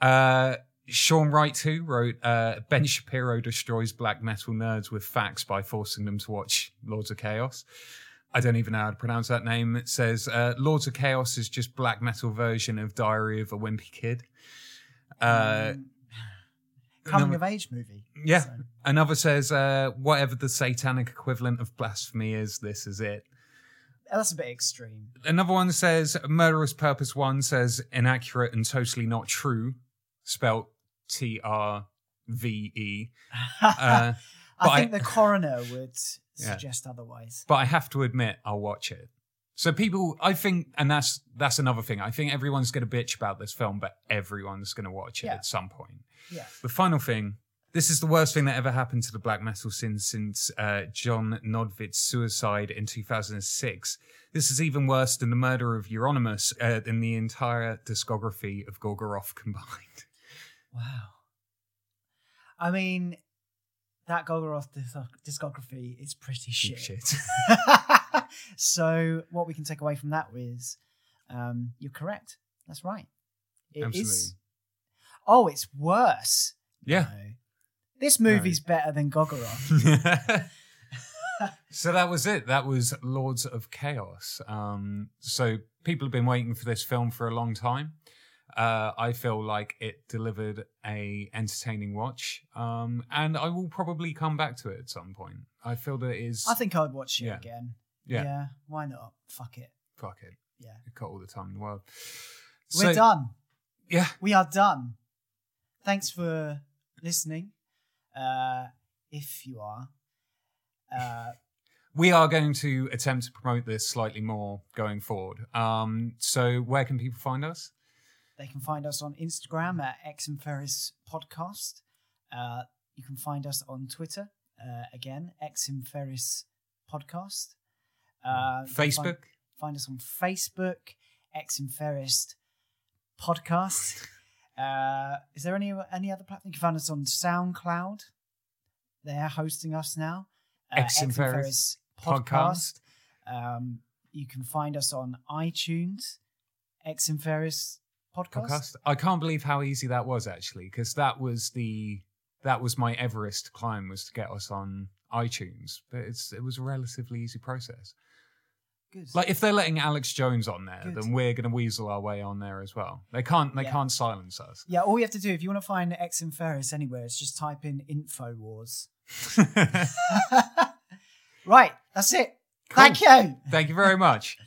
uh, Sean Wright who wrote uh, Ben Shapiro destroys black metal nerds with facts by forcing them to watch Lords of Chaos. I don't even know how to pronounce that name. It says uh, Lords of Chaos is just black metal version of Diary of a Wimpy Kid. Uh, Um, coming another- of age movie. yeah. So, Another says uh, whatever the satanic equivalent of blasphemy is, this is it. that's a bit extreme. Another one says Murderous Purpose One says inaccurate and totally not true, spelt T R V E. Uh, but think I- the coroner would Yeah. suggest otherwise. but I have to admit, I'll watch it. So people, I think, and that's that's another thing. I think everyone's going to bitch about this film, but everyone's going to watch it Yeah. at some point. Yeah. The final thing. This is the worst thing that ever happened to the black metal scene since uh, Jon Nödtveidt's suicide in 2006. This is even worse than the murder of Euronymous uh, than the entire discography of Gorgoroth combined. Wow. I mean, that Gorgoroth disc- discography is pretty shit. shit. so what we can take away from that is, um, you're correct. That's right. It is. Absolutely. Oh, it's worse. Yeah. No. This movie's better than Gorgoroth. so that was it. That was Lords of Chaos. Um, so people have been waiting for this film for a long time. Uh, I feel like it delivered a entertaining watch, um, and I will probably come back to it at some point. I feel that it is. I think I'd watch it Yeah. again. Yeah. yeah, Why not? Fuck it. fuck it. Yeah. It got all the time in the world. We're So, done. Yeah, We are done. Thanks for listening. Uh, if you are. Uh, we are going to attempt to promote this slightly more going forward. Um, so where can people find us? They can find us on Instagram at Ex Inferis Podcast. Uh, you can find us on Twitter, uh, again, Ex Inferis Podcast. Uh, Facebook. Find, find us on Facebook, Ex Inferis Podcast. Uh, is there any any other platform? You can find us on SoundCloud. They're hosting us now. Uh, Ex Inferis Podcast. Um, you can find us on iTunes, Ex Inferis Podcast. podcast. I can't believe how easy that was actually, because that was the that was my Everest climb was to get us on iTunes. But it's it was a relatively easy process. Good. Like if they're letting Alex Jones on there, Good. then we're gonna weasel our way on there as well. They can't they Yeah. can't silence us. yeah, all you have to do if you want to find Ex Inferis anywhere is just type in Infowars. right, that's it. Cool. Thank you. Thank you very much.